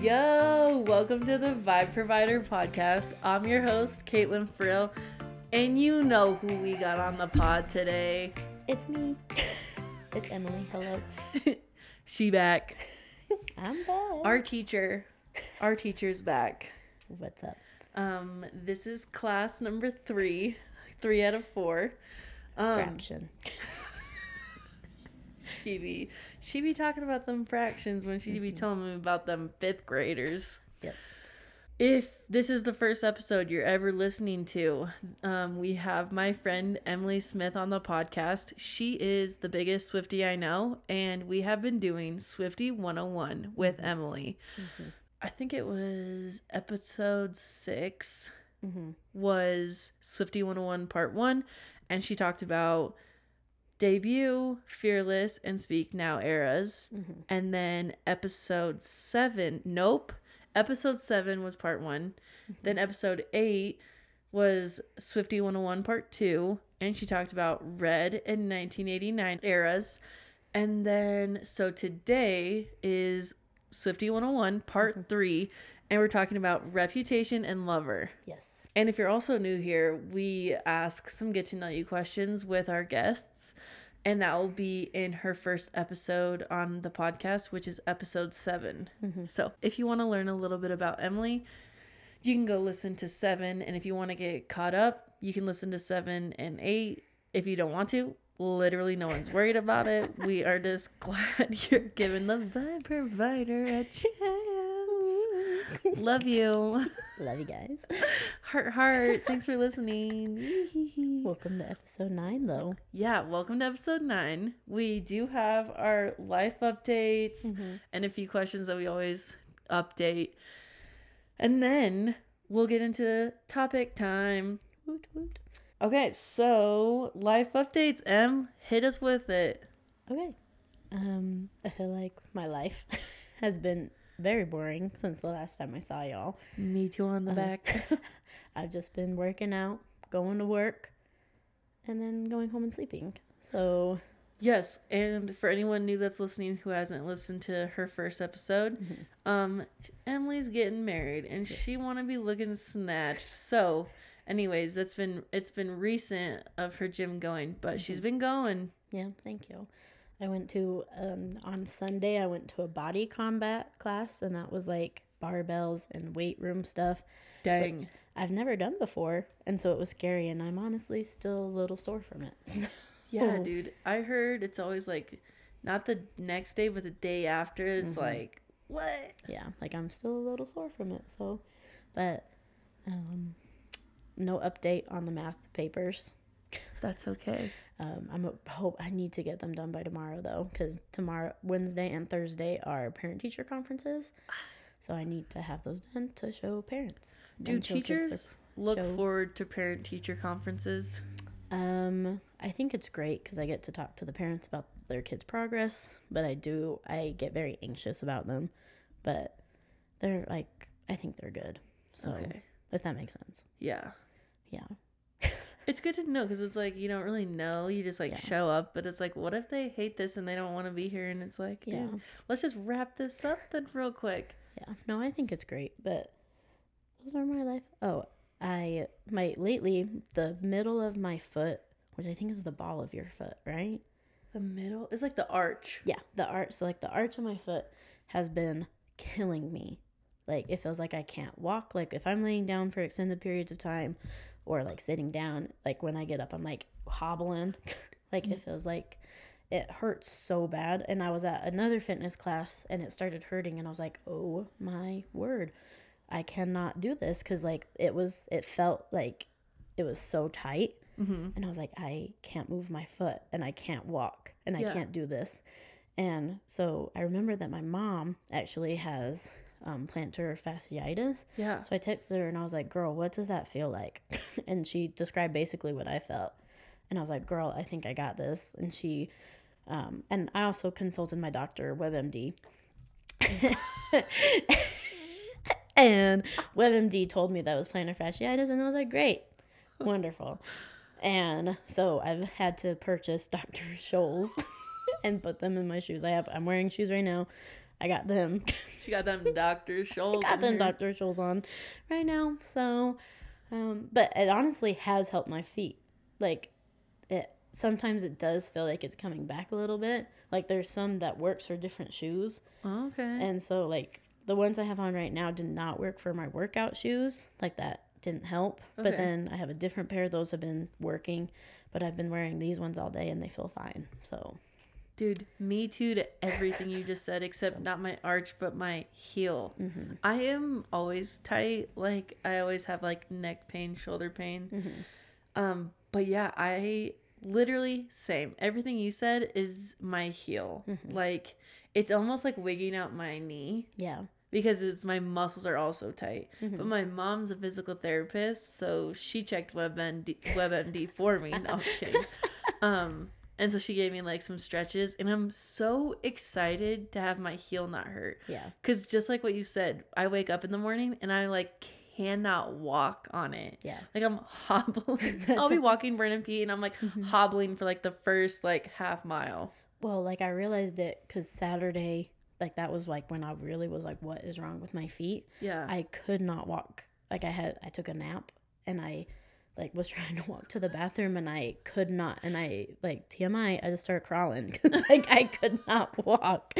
Yo, welcome to the Vibe Provider podcast. I'm your host, Caitlin Frill, and you know who we got on the pod today. It's me. it's Emily. Hello. she back. I'm back. Our teacher. Our teacher's back. What's up? Um, this is class number three. Three out of four. Um, Fraction. She be she be talking about them fractions when she be telling me about them fifth graders. Yep. If this is the first episode you're ever listening to, um, we have my friend Emily Smith on the podcast. She is the biggest Swiftie I know, and we have been doing Swiftie 101 with Emily. I think it was episode 6 Mm-hmm. was Swiftie 101 part one, and she talked about debut, fearless, and speak now eras. Mm-hmm. And then episode seven, nope. Episode seven was part one. Then episode eight was Swiftie 101 part two. And she talked about red and 1989 eras. And then, so today is Swiftie 101 part three. And we're talking about reputation and lover. Yes. And if you're also new here, we ask some get to know you questions with our guests. And that will be in her first episode on the podcast, which is episode 7 mm-hmm. So if you want to learn a little bit about Emily, you can go listen to seven. And if you want to get caught up, you can listen to seven and eight. If you don't want to, literally no one's worried about it. We are just glad you're giving the vibe provider a chance. Love you. Love you guys. Heart, heart. Thanks for listening. Welcome to episode nine, though. yeah, welcome to episode nine. We do have our life updates and a few questions that we always update. And then we'll get into topic time. Woot woot. Okay, so life updates. M, hit us with it. Okay. Um, I feel like my life has been very boring since the last time I saw y'all. Me too on the um, back. I've just been working out, going to work, and then going home and sleeping. So, Yes, and for anyone new that's listening who hasn't listened to her first episode, mm-hmm. um, Emily's getting married and she want to be looking snatched. So, anyways, that's been it's been recent of her gym going, but she's mm-hmm. been going. yeah, thank you. I went to um on Sunday I went to a body combat class and that was like barbells and weight room stuff. Dang. I've never done before and so it was scary and I'm honestly still a little sore from it. Yeah, dude. I heard it's always like not the next day, but the day after. It's like what? yeah, like I'm still a little sore from it. So but um no update on the math papers. That's okay. Um, I'm a, hope I need to get them done by tomorrow though, because tomorrow, Wednesday and Thursday are parent teacher conferences, so I need to have those done to show parents. Do show kids their- teachers look show- forward to parent teacher conferences? Um, I think it's great because I get to talk to the parents about their kids' progress, but I do I get very anxious about them, but they're like I think they're good. So Okay. if that makes sense, Yeah. yeah, It's good to know because it's like you don't really know. You just like Yeah. show up, but it's like, what if they hate this and they don't want to be here? And it's like, Yeah. let's just wrap this up then real quick. Yeah, no, I think it's great, but those are my life. Oh, I my lately the middle of my foot, which I think is the ball of your foot, right? The middle is like the arch. Yeah, the arch. So like the arch of my foot has been killing me. Like it feels like I can't walk. Like if I'm laying down for extended periods of time, or like sitting down, like when I get up, I'm like hobbling. like it feels like it hurts so bad. And I was at another fitness class and it started hurting, and I was like, oh my word, I cannot do this because like it was, it felt like it was so tight. Mm-hmm. And I was like, I can't move my foot and I can't walk and I can't do this. And so I remember that my mom actually has um, plantar fasciitis. Yeah. So I texted her and I was like, girl, what does that feel like? and she described basically what I felt. And I was like, girl, I think I got this. And she, um, and I also consulted my doctor, WebMD. and WebMD told me that was plantar fasciitis. And I was like, great, wonderful. And so I've had to purchase Dr. Scholl's and put them in my shoes. I have I'm wearing shoes right now. I got them. She got them Dr. Scholl's. got them her. Dr. Scholl's on right now. So, um, but it honestly has helped my feet. Like, it sometimes it does feel like it's coming back a little bit. Like there's some that works for different shoes, Oh, okay. and so like the ones I have on right now did not work for my workout shoes. Like that didn't help. Okay. But then I have a different pair. Those have been working, but I've been wearing these ones all day and they feel fine. So Dude, me too to everything you just said, except not my arch, but my heel. I am always tight. Like I always have like neck pain, shoulder pain. Um, but yeah, I literally same. Everything you said is my heel. Like it's almost like wigging out my knee yeah, because it's my muscles are also tight. But my mom's a physical therapist, so she checked WebMD, WebMD for me. No, I'm just kidding. Um, and so she gave me like some stretches, and I'm so excited to have my heel not hurt. yeah, Cause just like what you said, I wake up in the morning and I like cannot walk on it. yeah. Like I'm hobbling. I'll be walking Brennan Pete and I'm like hobbling for like the first like half mile. Well, like I realized it because Saturday, like that was like when I really was like, what is wrong with my feet? Yeah. I could not walk. Like I had, I took a nap and I like was trying to walk to the bathroom and I could not. And I like TMI, I just started crawling 'cause, like I could not walk.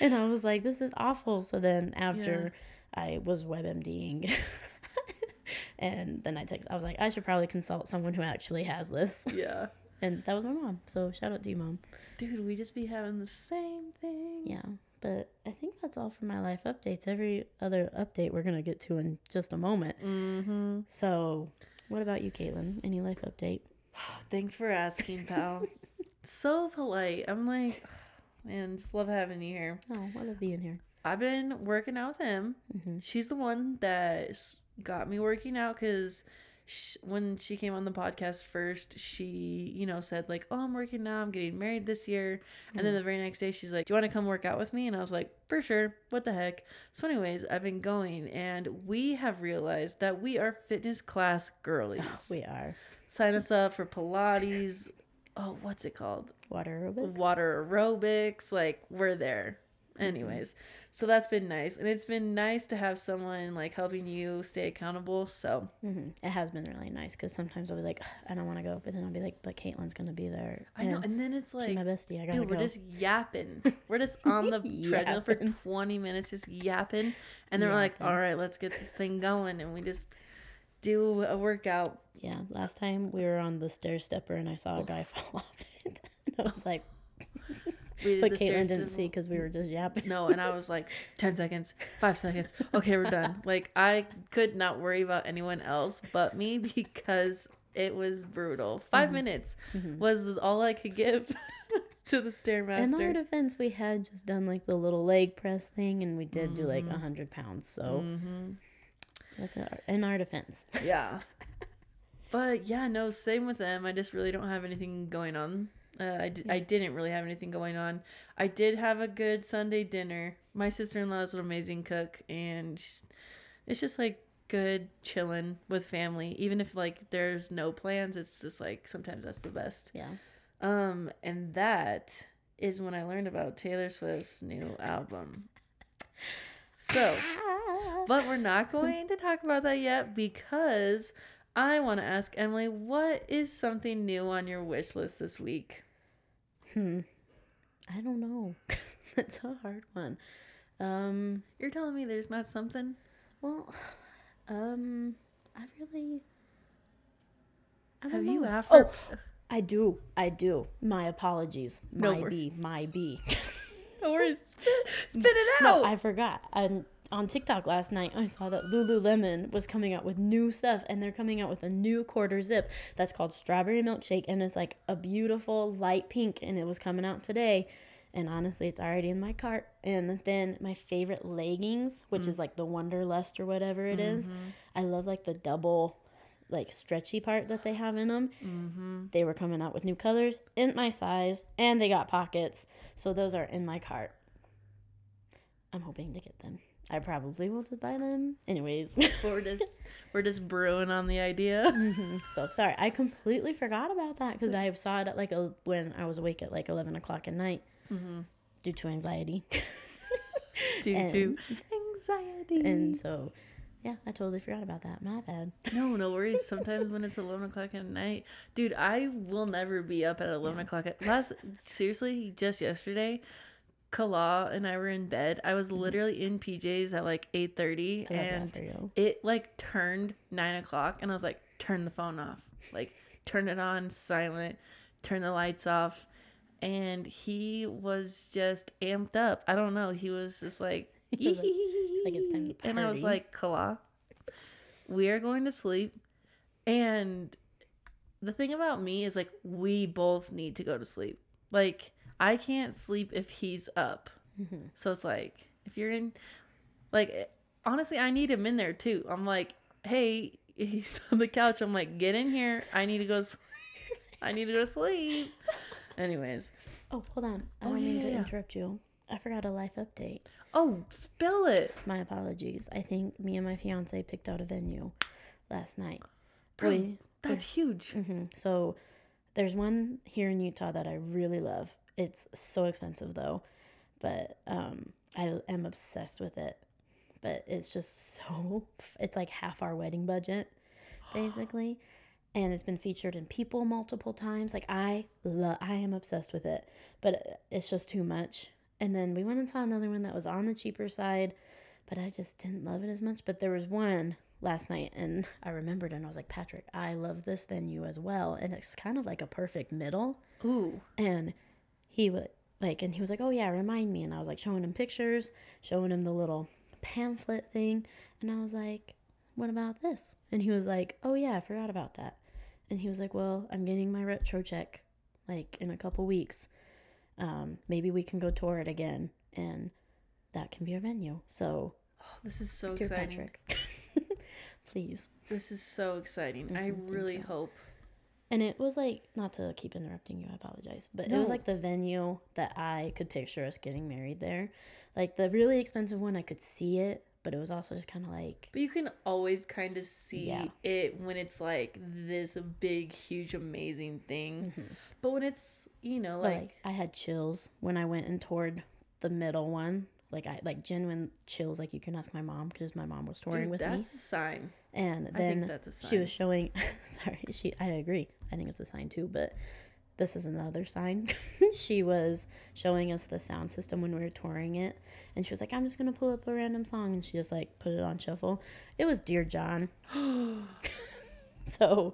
And I was like, this is awful. So then after I was WebMDing. and then I text, I was like, I should probably consult someone who actually has this. yeah. And that was my mom. So shout out to you, mom. Dude, we just be having the same thing. Yeah, but I think that's all for my life updates. Every other update we're gonna get to in just a moment. Mm-hmm. So, what about you, Caitlin? Any life update? Thanks for asking, pal. so polite. I'm like, man, just love having you here. Oh, I love being here. I've been working out with him. Mhm. She's the one that got me working out because sh- when she came on the podcast first, she, you know, said, like, oh, I'm working now. I'm getting married this year. And then mm. the very next day, she's like, do you want to come work out with me? And I was like, for sure. What the heck? So, anyways, I've been going and we have realized that we are fitness class girlies. We are Sign us up for Pilates. Oh, what's it called? water aerobics. water aerobics like we're there anyways so that's been nice and it's been nice to have someone like helping you stay accountable so hmm It has been really nice because sometimes I'll be like, I don't want to go, but then I'll be like, but Caitlin's gonna be there. i know and and then it's like my bestie. I gotta dude go. we're just yapping we're just on the treadmill for 20 minutes just yapping and then we're like all right let's get this thing going and we just do a workout Yeah, last time we were on the stair stepper and I saw a guy fall off it. and I was like, we but Caitlin didn't see because we were just yapping. No, and I was like, 10 seconds, five seconds. Okay, we're done. Like, I could not worry about anyone else but me because it was brutal. 5 Mm-hmm. minutes was all I could give to the stairmaster. In our defense, we had just done like the little leg press thing, and we did do like Mm-hmm. a hundred pounds. So that's our, in our defense. Yeah. But yeah, no, same with them. I just really don't have anything going on. Uh, I, d- I didn't really have anything going on. I did have a good Sunday dinner. My sister in law is an amazing cook, and it's just like good chilling with family. Even if like there's no plans, it's just like sometimes that's the best. Yeah. Um, and that is when I learned about Taylor Swift's new album. So, but we're not going to talk about that yet because I want to ask Emily, what is something new on your wish list this week? Hmm. I don't know. that's a hard one. Um. You're telling me there's not something? Well. Um. I really. I Have don't you know. asked Oh, I do. I do. My apologies. No My B. My B. or spit, spit it No, out? I forgot. And on TikTok last night, I saw that Lululemon was coming out with new stuff, and they're coming out with a new quarter zip that's called Strawberry Milkshake, and it's like a beautiful light pink, and it was coming out today. And honestly, it's already in my cart. And then my favorite leggings, which is like the Wonderlust or whatever it is. I love like the double, like stretchy part that they have in them. mm-hmm. They were coming out with new colors in my size, and they got pockets. So those are in my cart. I'm hoping to get them. I probably will just buy them. Anyways, we're just we're just brewing on the idea. so sorry. I completely forgot about that because I saw it at like a, when I was awake at like 11 o'clock at night Mm-hmm. due to anxiety. Due And- to anxiety. And so, yeah, I totally forgot about that. My bad. no, no worries. Sometimes when it's eleven o'clock at night, dude, I will never be up at eleven o'clock at last. Seriously, just yesterday, Kala and I were in bed. I was mm-hmm. literally in PJs at like eight thirty, and it like turned nine o'clock, and I was like, turn the phone off, like turn it on silent, turn the lights off. And he was just amped up. I don't know. He was just like, was like- like, "It's time to and I was like, Kala, we are going to sleep. And the thing about me is like we both need to go to sleep. Like I can't sleep if he's up. Mhm. So it's like if you're in like honestly I need him in there too. I'm like, "Hey, he's on the couch." I'm like, "Get in here. I need to go s- I need to go to sleep." Anyways. Oh, hold on. I Oh, don't mean yeah, to yeah. interrupt you. I forgot a life update. Oh, spill it. My apologies. I think me and my fiance picked out a venue last night. Bro, We- that's huge. hmm So there's one here in Utah that I really love. It's so expensive though, but um, I am obsessed with it. But it's just so, it's like half our wedding budget, basically. And it's been featured in People multiple times. Like I love, I am obsessed with it, but it's just too much. And then we went and saw another one that was on the cheaper side, but I just didn't love it as much. But there was one last night, and I remembered, and I was like, Patrick, I love this venue as well, and it's kind of like a perfect middle. Ooh. And he would like, and he was like, "Oh yeah, remind me." And I was like showing him pictures, showing him the little pamphlet thing, and I was like, "What about this?" And he was like, "Oh yeah, I forgot about that." And he was like, "Well, I'm getting my retro check, like in a couple weeks. Um, maybe we can go tour it again, and that can be our venue." So, Oh, this is so dear exciting. Patrick, please. This is so exciting. I Mhm, thank really hope. And it was like, not to keep interrupting you, I apologize, but it was like the venue that I could picture us getting married there. Like the really expensive one, I could see it, but it was also just kind of like, But you can always kind of see Yeah. it when it's like this big, huge, amazing thing. Mhm. But when it's, you know, like, like, I had chills when I went and toured the middle one. Like I like genuine chills. Like you can ask my mom because my mom was touring dude, with that's me, That's a sign. and then that's a sign. she was showing. sorry, she. I agree. I think it's a sign too, but this is another sign. she was showing us the sound system when we were touring it, and she was like, "I'm just gonna pull up a random song," and she just like put it on shuffle. It was "Dear John," so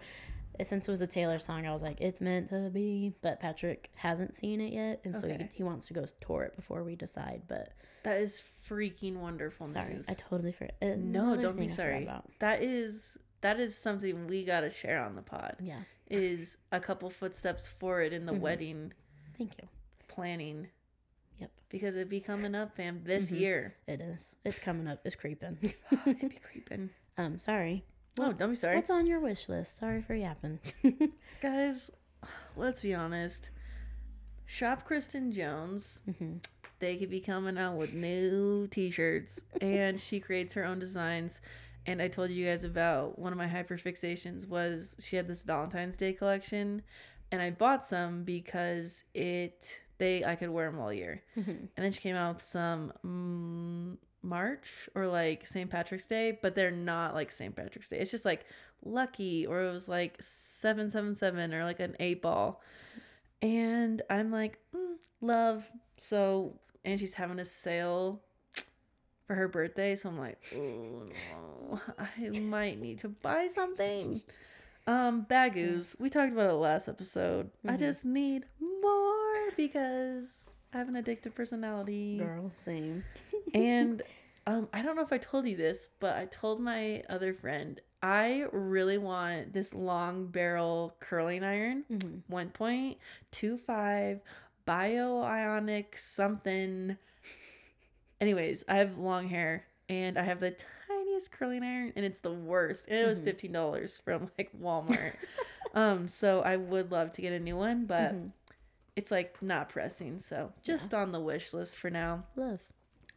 since it was a Taylor song, I was like, "It's meant to be." But Patrick hasn't seen it yet, and so Okay. he, he wants to go tour it before we decide. But that is freaking wonderful sorry, news. I totally forgot. no, don't be thing I forgot sorry. About. That is that is something we gotta share on the pod. Yeah, Is a couple footsteps forward in the Mhm. wedding thank you. planning. Yep. Because it'd be coming up, fam, this Mhm. year. It is. It's coming up. It's creeping. it'd be creeping. um, sorry. Oh, don't be sorry. What's on your wish list? Sorry for yapping. Guys, let's be honest. Shop Kristen Jones. hmm They could be coming out with new t-shirts and she creates her own designs. And I told you guys about one of my hyperfixations was she had this Valentine's Day collection and I bought some because it they I could wear them all year. hmm And then she came out with some mm, March or like St. Patrick's Day, but they're not like St. Patrick's Day. It's just like lucky or it was like 777 or like an eight ball. And I'm like, mm, love. So, and she's having a sale for her birthday. So I'm like, oh no, I might need to buy something. Um, Bagoos. We talked about it last episode. I Mhm. just need more because I have an addictive personality. Girl, same. And um, I don't know if I told you this, but I told my other friend I really want this long barrel curling iron, hmm 1.25 Bio Ionic something. Anyways, I have long hair and I have the tiniest curling iron and it's the worst. And it was Mhm. fifteen dollars from like Walmart. um, so I would love to get a new one, but Mhm. it's like not pressing. So just on the wish list for now. Love.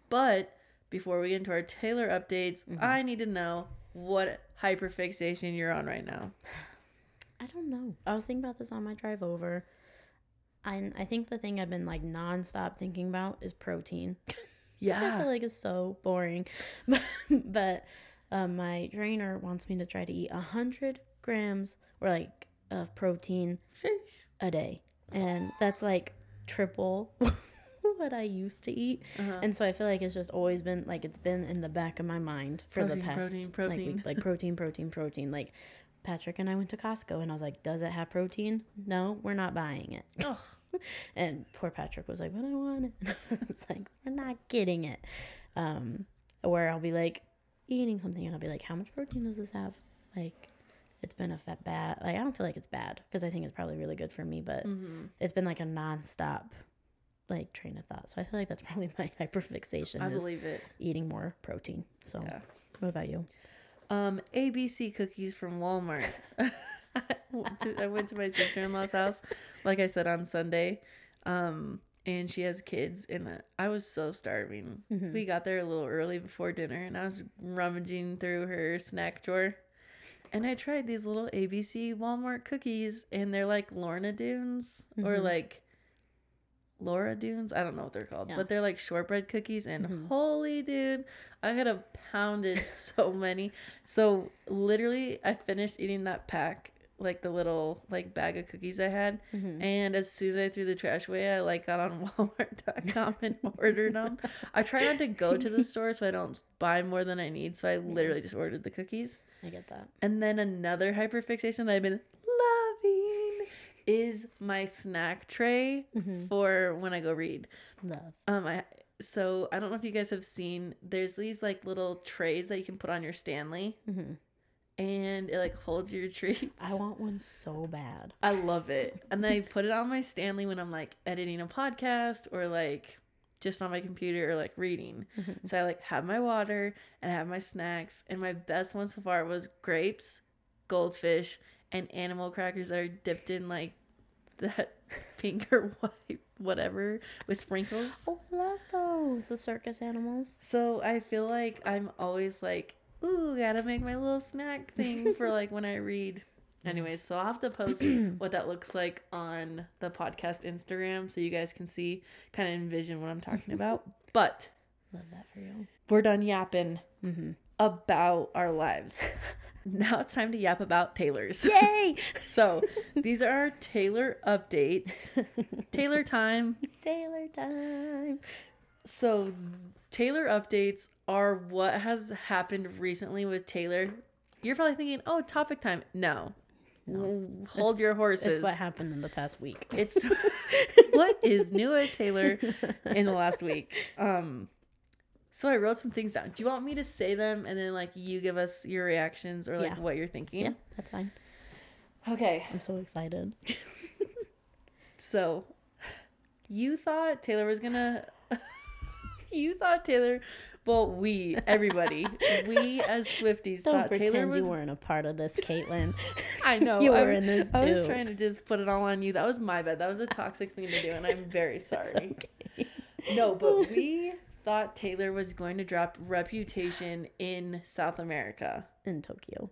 But before we get into our Taylor updates, Mhm. I need to know what hyperfixation you're on right now. I don't know. I was thinking about this on my drive over. And I think the thing I've been like nonstop thinking about is protein. Yeah. Which I feel like is so boring. but um, my trainer wants me to try to eat 100 grams or like of protein Sheesh. a day. And that's like triple what I used to eat. Uh-huh. And so I feel like it's just always been like it's been in the back of my mind for Protein, the past protein, like protein. week. Like protein, protein, protein. Like Patrick and I went to Costco and I was like, Does it have protein? No, we're not buying it. Oh, And poor Patrick was like, But I want it. And I was like, We're not getting it. Um, where I'll be like eating something and I'll be like, How much protein does this have? Like it's been a fat bad like I don't feel like it's bad because I think it's probably really good for me, but mm-hmm. it's been like a nonstop like train of thought. So I feel like that's probably my hyperfixation I is believe it. eating more protein. So Yeah. what about you? Um, ABC cookies from Walmart. I went to- I went to my sister in law's house, like I said on Sunday, um, and she has kids, and I was so starving. Mhm. We got there a little early before dinner, and I was rummaging through her snack drawer, and I tried these little ABC Walmart cookies, and they're like Lorna Doones or Mhm. like Laura Dunes. I don't know what they're called, Yeah. but they're like shortbread cookies. And Mhm. holy dude, I could have pounded so many. So literally, I finished eating that pack, like the little like bag of cookies I had. Mhm. And as soon as I threw the trash away, I like got on Walmart.com and ordered them. I try not to go to the store so I don't buy more than I need. So I literally just ordered the cookies. I get that. And then another hyperfixation that I've been is my snack tray Mhm. for when I go read. Love. Um, I so I don't know if you guys have seen. There's these like little trays that you can put on your Stanley, hmm and it like holds your treats. I want one so bad. I love it, and then I put it on my Stanley when I'm like editing a podcast or like just on my computer or like reading. Mhm. So I like have my water and I have my snacks, and my best one so far was grapes, goldfish, and animal crackers that are dipped in like that pink or white whatever with sprinkles. Oh, I love those. The circus animals. So I feel like I'm always like, ooh, gotta make my little snack thing for like when I read. Anyways, so I'll have to post what that looks like on the podcast Instagram so you guys can see, kind of envision what I'm talking about. But Love that for you. we're done yapping Mm-hmm. about our lives. Now it's time to yap about Taylor's. Yay! so these are our Taylor updates. Taylor time. Taylor time. So, Taylor updates are what has happened recently with Taylor. You're probably thinking, "Oh, topic time." No, hold your horses. It's what happened in the past week. It's what is new at Taylor in the last week. Um, so I wrote some things down. Do you want me to say them and then like you give us your reactions or like Yeah. what you're thinking? Yeah, that's fine. Okay. I'm so excited. So, you thought Taylor was gonna. you thought Taylor. Well, we, everybody, we as Swifties Don't thought pretend Taylor was. you weren't a part of this, Caitlin. I know. you I were in this I was trying to just put it all on you. That was my bad. That was a toxic thing to do, and I'm very sorry. okay. No, but we thought Taylor was going to drop Reputation in South America. In Tokyo.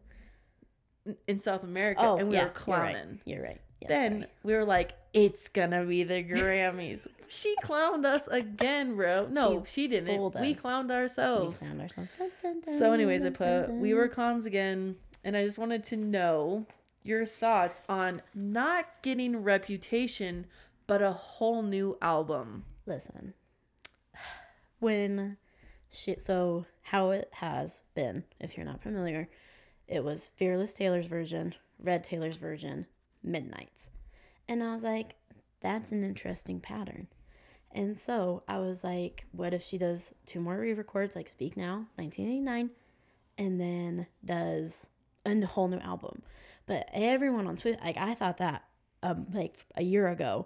In South America, Oh, and we yeah, were clowning. You're right. You're right. Yes, then sorry. we were like, it's gonna be the Grammys. she clowned us again, bro. No, she, didn't. fooled We clowned we ourselves. ourselves. Dun, dun, dun, So, anyways, I put we were clowns again, and I just wanted to know your thoughts on not getting Reputation, but a whole new album. listen when she so how it has been if you're not familiar it was fearless taylor's version red taylor's version midnights. And i was like that's an interesting pattern. And so i was like what if she does two more re-records like speak now 1989 and then does a whole new album. But everyone on twitter like i thought that um like a year ago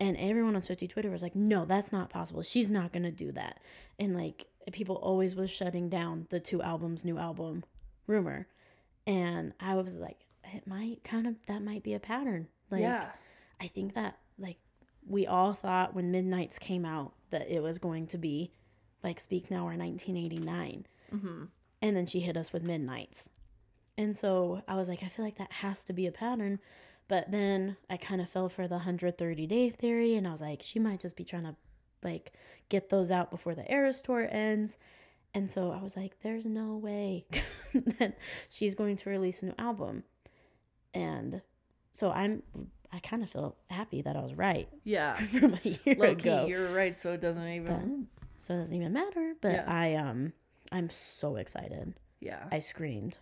and everyone on Swiftie Twitter was like, no, that's not possible. She's not going to do that. And like, people always was shutting down the two albums, new album rumor. And I was like, it might kind of, that might be a pattern. Like, yeah, I think that, like, we all thought when Midnights came out that it was going to be like Speak Now or 1989. hmm And then she hit us with Midnights. And so I was like, I feel like that has to be a pattern. But then I kind of fell for the 130 day theory and I was like, she might just be trying to like get those out before the Eras tour ends. And so I was like, there's no way that she's going to release a new album. And so I'm I kind of feel happy that I was right Yeah. from a year Low ago. key, you're right, so it doesn't even. so it doesn't even matter. But Yeah. I um I'm so excited. yeah. I screamed.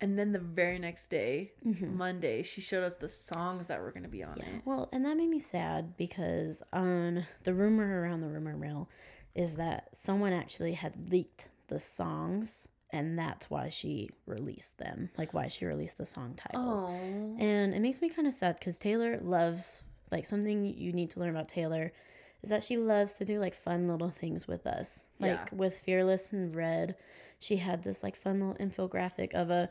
And then the very next day, Mhm. Monday, she showed us the songs that were going to be on Yeah. it. Well, and that made me sad because on the rumor around the rumor mill is that someone actually had leaked the songs and that's why she released them. Like why she released the song titles. Oh. And it makes me kind of sad because Taylor loves, like, something you need to learn about Taylor is that she loves to do, like, fun little things with us. Like, Yeah. with Fearless and Red, she had this, like, fun little infographic of a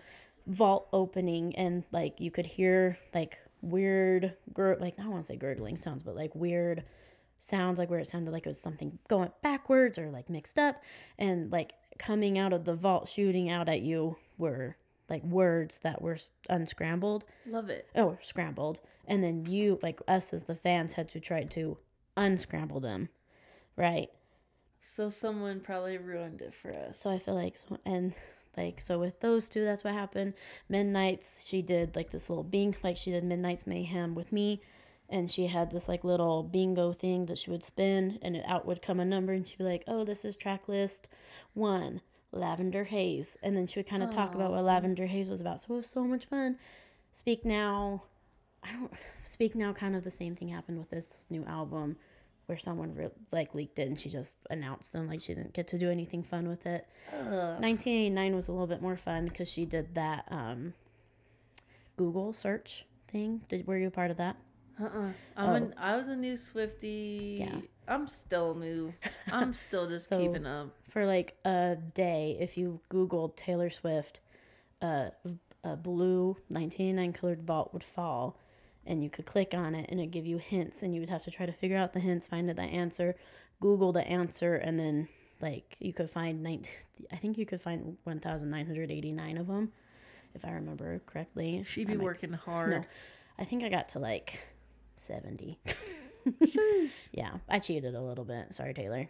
vault opening, and, like, you could hear, like, weird, gur- like, I don't want to say gurgling sounds, but, like, weird sounds, like, where it sounded like it was something going backwards or, like, mixed up. And, like, coming out of the vault, shooting out at you were, like, words that were unscrambled Love it. oh scrambled and then you like us as the fans had to try to unscramble them right So someone probably ruined it for us. so i feel like so and like so with those two that's what happened. Midnights she did like this little bing like she did midnight's mayhem with me. And she had this like little bingo thing that she would spin and it out would come a number and she'd be like oh this is track list one lavender haze. And then she would kind of talk about what lavender haze was about. So it was so much fun. Speak now i don't speak now kind of the same thing happened with this new album where someone re- like leaked it and she just announced them like she didn't get to do anything fun with it 1989 was a little bit more fun because she did that um google search thing did were you a part of that Uh-uh. I'm Oh. an, I was a new Swiftie. Yeah. I'm still new. I'm still just So- keeping up. for like a day if you googled taylor swift uh, a blue 1989 colored vault would fall and you could click on it and it'd give you hints and you would have to try to figure out the hints find the answer google the answer and then like you could find 19 i think you could find 1989 of them if i remember correctly. She'd be might- working hard. no i think i got to like 70 yeah i cheated a little bit. Sorry taylor.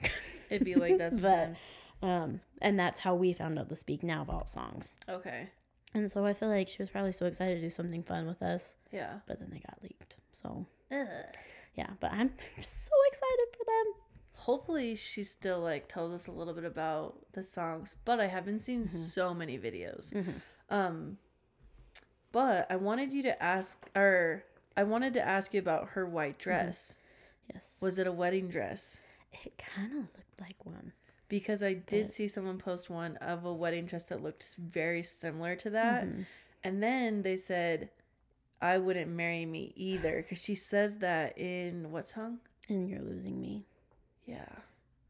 It'd be like that But- um, and that's how we found out the Speak Now Vault songs. okay. And so I feel like she was probably so excited to do something fun with us, Yeah. but then they got leaked. So yeah, but I'm so excited for them. Hopefully she still like tells us a little bit about the songs, but I haven't seen Mm-hmm. so many videos. Um but I wanted you to ask or I wanted to ask you about her white Mm-hmm. dress. Yes, Was it a wedding dress? it kind of looked like one. Because I did see someone post one of a wedding dress that looked very similar to that. Mhm. And then they said, I wouldn't marry me either. Because she says that in what song? And you're losing me, Yeah.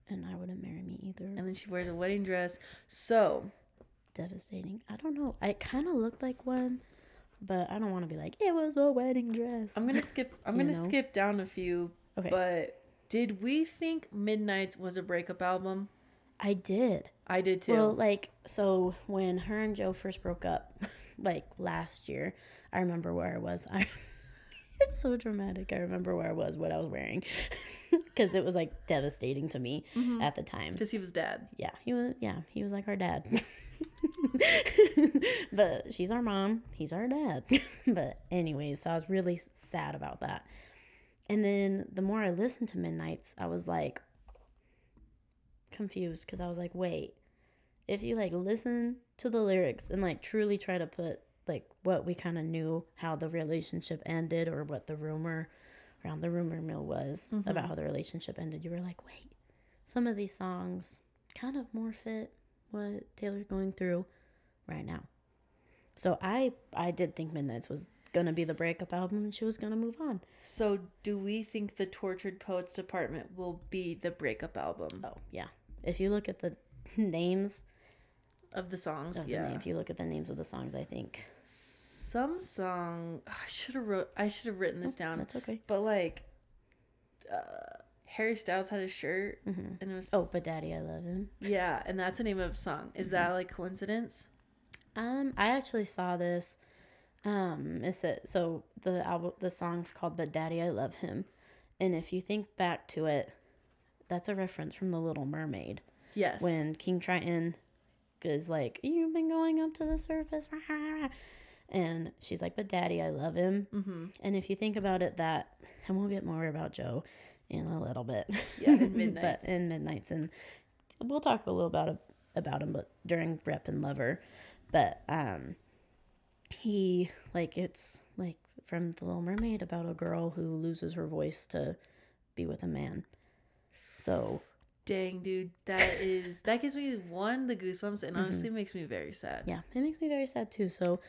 and I wouldn't marry me either. And then she wears a wedding dress. So, Devastating. I don't know. It kind of looked like one, but I don't want to be like it was a wedding dress. I'm going to skip I'm going to skip down a few, okay. but did we think Midnight's was a breakup album? I did. I did too. Well, like so when her and Joe first broke up, like last year, I remember where I was. I it's so dramatic. I remember where I was, what I was wearing, because it was like devastating to me mm-hmm. at the time. Because he was dad. Yeah, he was. Yeah, he was like our dad. but she's our mom. He's our dad. but anyways, so I was really sad about that. And then the more I listened to Midnight's, I was like confused because I was like, wait, if you like listen to the lyrics and like truly try to put like what we kind of knew how the relationship ended or what the rumor around the rumor mill was mm-hmm. about how the relationship ended, you were like, wait, some of these songs kind of more fit what Taylor's going through right now. So I I did think Midnight's was gonna be the breakup album and she was gonna move on. So, do we think the Tortured Poets Department will be the breakup album Oh yeah. If you look at the names of the songs? of the yeah. name, if you look at the names of the songs, I think some song I should have wrote I should have written this down. that's okay. But like uh Harry Styles had a shirt and it was Oh, but Daddy, I love him. yeah, and that's the name of a song. Is Mm-hmm. that like coincidence? Um, I actually saw this. Um, it's a, so the album, the song's called "But Daddy, I Love Him," and if you think back to it, that's a reference from The Little Mermaid Yes. when King Triton is like, "You've been going up to the surface," and she's like, "But Daddy, I love him." Mm-hmm. And if you think about it, that and we'll get more about Joe in a little bit. Yeah, in but Midnights. in midnights, and we'll talk a little about about him, but during Rep and Lover, but um, he like it's like from the Little Mermaid about a girl who loses her voice to be with a man. So Dang, dude, that is that gives me one the goosebumps, and honestly Mm-hmm. makes me very sad. yeah, it makes me very sad too. So,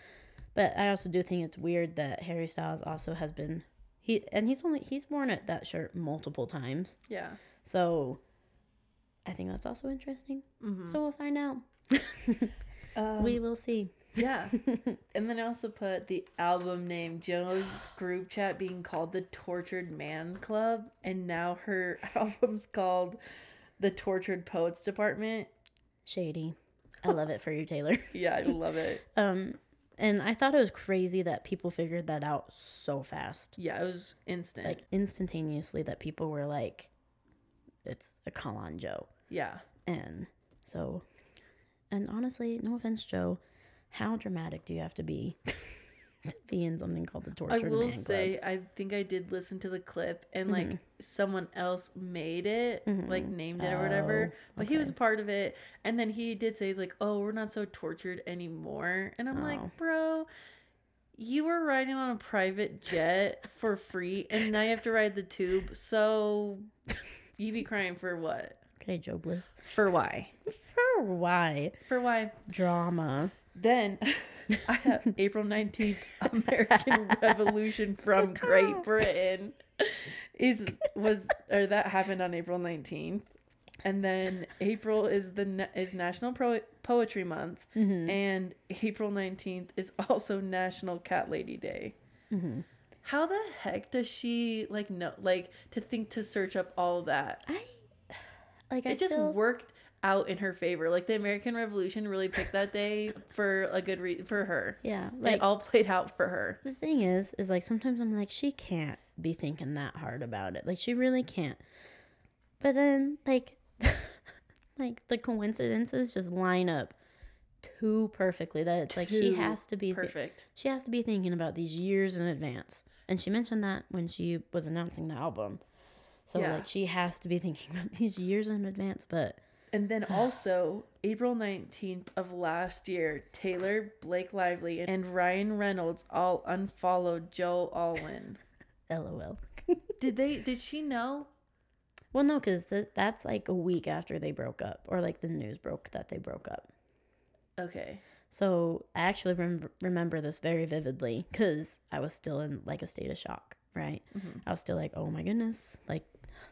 but I also do think it's weird that Harry Styles also has been he and he's only he's worn it that shirt multiple times. Yeah. So I think that's also interesting. Mm-hmm. So we'll find out. Um, we will see. Yeah. and then I also put the album name Joe's group chat being called the Tortured Man Club, and now her album's called the Tortured Poets Department. Shady. I love it for you, Taylor. Yeah, I love it. Um, and I thought it was crazy that people figured that out so fast, Yeah, it was instant. like instantaneously. That people were like, "It's a call on Joe," yeah. and so, and honestly, no offense, Joe, how dramatic do you have to be to be in something called the torture? I will Man say, I think I did listen to the clip, and like Mm-hmm. someone else made it, like named it or whatever. Oh, But he was part of it, and then he did say he's like, "Oh, we're not so tortured anymore," and I'm Oh. like, "Bro, you were riding on a private jet for free, and now you have to ride the tube. So you be crying for what? Okay, Joe Bliss. For why? For why For why?" drama? Then I have April 19th, American Revolution from Great Britain is was or that happened on April 19th. And then April is the is National Pro- Poetry Month mm-hmm. and April 19th is also National Cat Lady Day. Mm-hmm. How the heck does she like know like to think to search up all that? I like. I It just feel- worked out in her favor. Like the American Revolution really picked that day for a good reason for her. Yeah, Like like all played out for her. the thing is, is like sometimes I'm like, she can't be thinking that hard about it. Like she really can't. But then like like the coincidences just line up too perfectly that it's like she has to be Perfect. she has to be thinking about these years in advance. And she mentioned that when she was announcing the album. So Yeah. like she has to be thinking about these years in advance, but And then also April 19th of last year, Taylor, Blake Lively, and Ryan Reynolds all unfollowed Joe Alwyn. lol. did they did she know? Well, no, because th- that's like a week after they broke up, or like the news broke that they broke up. Okay. So I actually remember remember this very vividly because I was still in like a state of shock. Right, mm-hmm. I was still like, "Oh my goodness!" Like,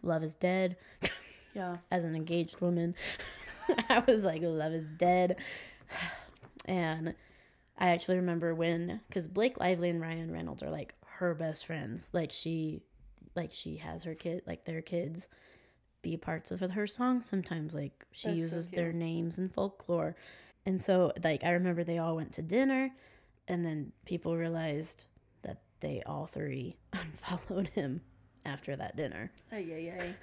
love is dead. Yeah. As an engaged woman, I was like, "Love is dead," and I actually remember when because Blake Lively and Ryan Reynolds are like her best friends. Like she, like she has her kid, like their kids, be parts of her songs sometimes. Like she That's uses cute. their names in folklore. And so, like, I remember they all went to dinner, and then people realized that they all three unfollowed him after that dinner. Ay, ay, ay.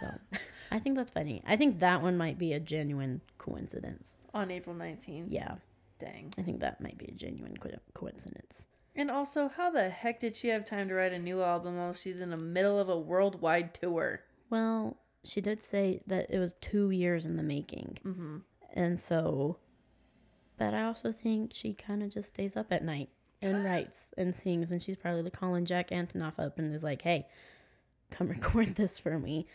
So, I think that's funny. I think that one might be a genuine coincidence. On April 19th. Yeah, Dang. I think that might be a genuine co- coincidence. And also, how the heck did she have time to write a new album while she's in the middle of a worldwide tour? Well, she did say that it was two years in the making. Mm-hmm. And so, but I also think she kind of just stays up at night and writes and sings. And she's probably calling Jack Antonoff up and is like, hey, come record this for me.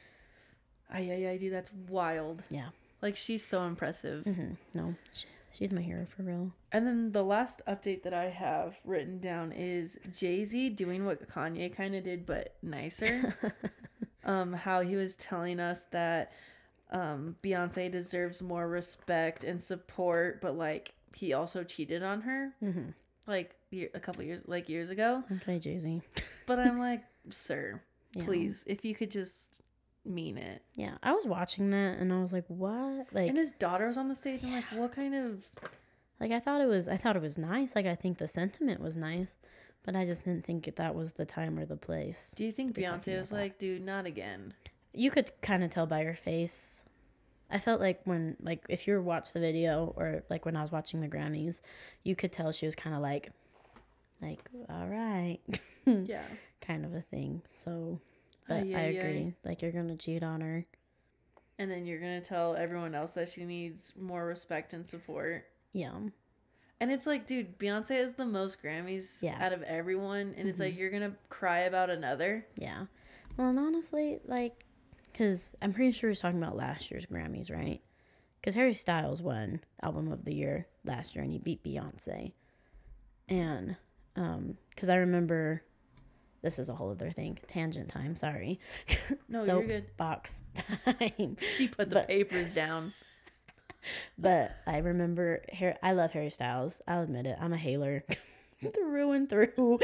Ay, ay, ay, dude, that's wild. Yeah. Like, she's so impressive. hmm No, she, she's my hero for real. And then the last update that I have written down is Jay Z doing what Kanye kind of did, but nicer. um, how he was telling us that um, Beyonce deserves more respect and support, but like he also cheated on her, Mm-hmm. like a couple years, like years ago. Okay, Jay Z. But I'm like, sir, Yeah. please, if you could just mean it. Yeah, I was watching that and I was like, what? Like, And his daughter was on the stage. I'm like, what kind of like I thought it was, I thought it was nice. Like, I think the sentiment was nice, but I just didn't think that was the time or the place. Do you think Beyonce was like, dude, not again? you could kind of tell by her face. I felt like when like if you watch the video or like when I was watching the Grammys, you could tell she was kind of like like all right. Yeah. kind of a thing. So but Ay, I agree. Like you're going to cheat on her. And then you're gonna tell everyone else that she needs more respect and support. Yeah. And it's like, dude, Beyonce has the most Grammys Yeah. out of everyone, and it's like you're gonna cry about another. Yeah. Well, and honestly, like, because I'm pretty sure he was talking about last year's Grammys, right? Because Harry Styles won Album of the Year last year and he beat Beyonce. And, um, because I remember, this is a whole other thing, tangent time, sorry. No, you're good. Box time. She put the But- papers down. But I remember, Harry, I love Harry Styles. I'll admit it. I'm a Haler through and through.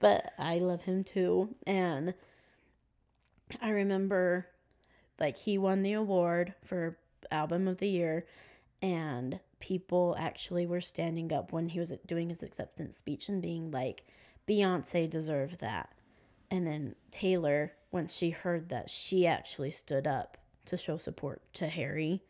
but I love him too. And I remember, like, he won the award for Album of the Year. And people actually were standing up when he was doing his acceptance speech and being like, Beyonce deserved that. And then Taylor, when she heard that, she actually stood up to show support to Harry.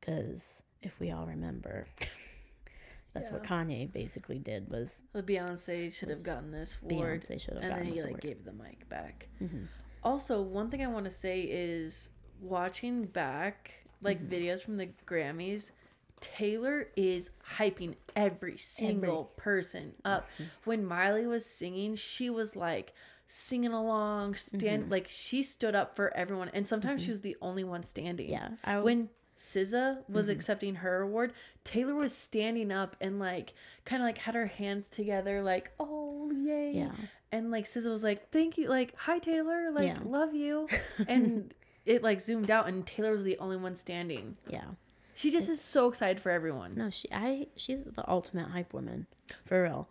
Because if we all remember, that's what Kanye basically did was Well, Beyonce should have gotten this award. Beyonce should have gotten this award. and then he like award. gave the mic back. Mhm. Also, one thing I want to say is watching back like Mm-hmm. videos from the Grammys. Taylor is hyping every single person up. Mm-hmm. When Miley was singing, she was like singing along, stand Mm-hmm. like she stood up for everyone, and sometimes she was the only one standing. Yeah, when SZA was Mm-hmm. accepting her award, Taylor was standing up and like kind of like had her hands together, like oh yay, Yeah. and like SZA was like thank you, like hi Taylor, like Yeah. love you, and it like zoomed out and Taylor was the only one standing. yeah. She just is so excited for everyone. No, she I she's the ultimate hype woman. For real.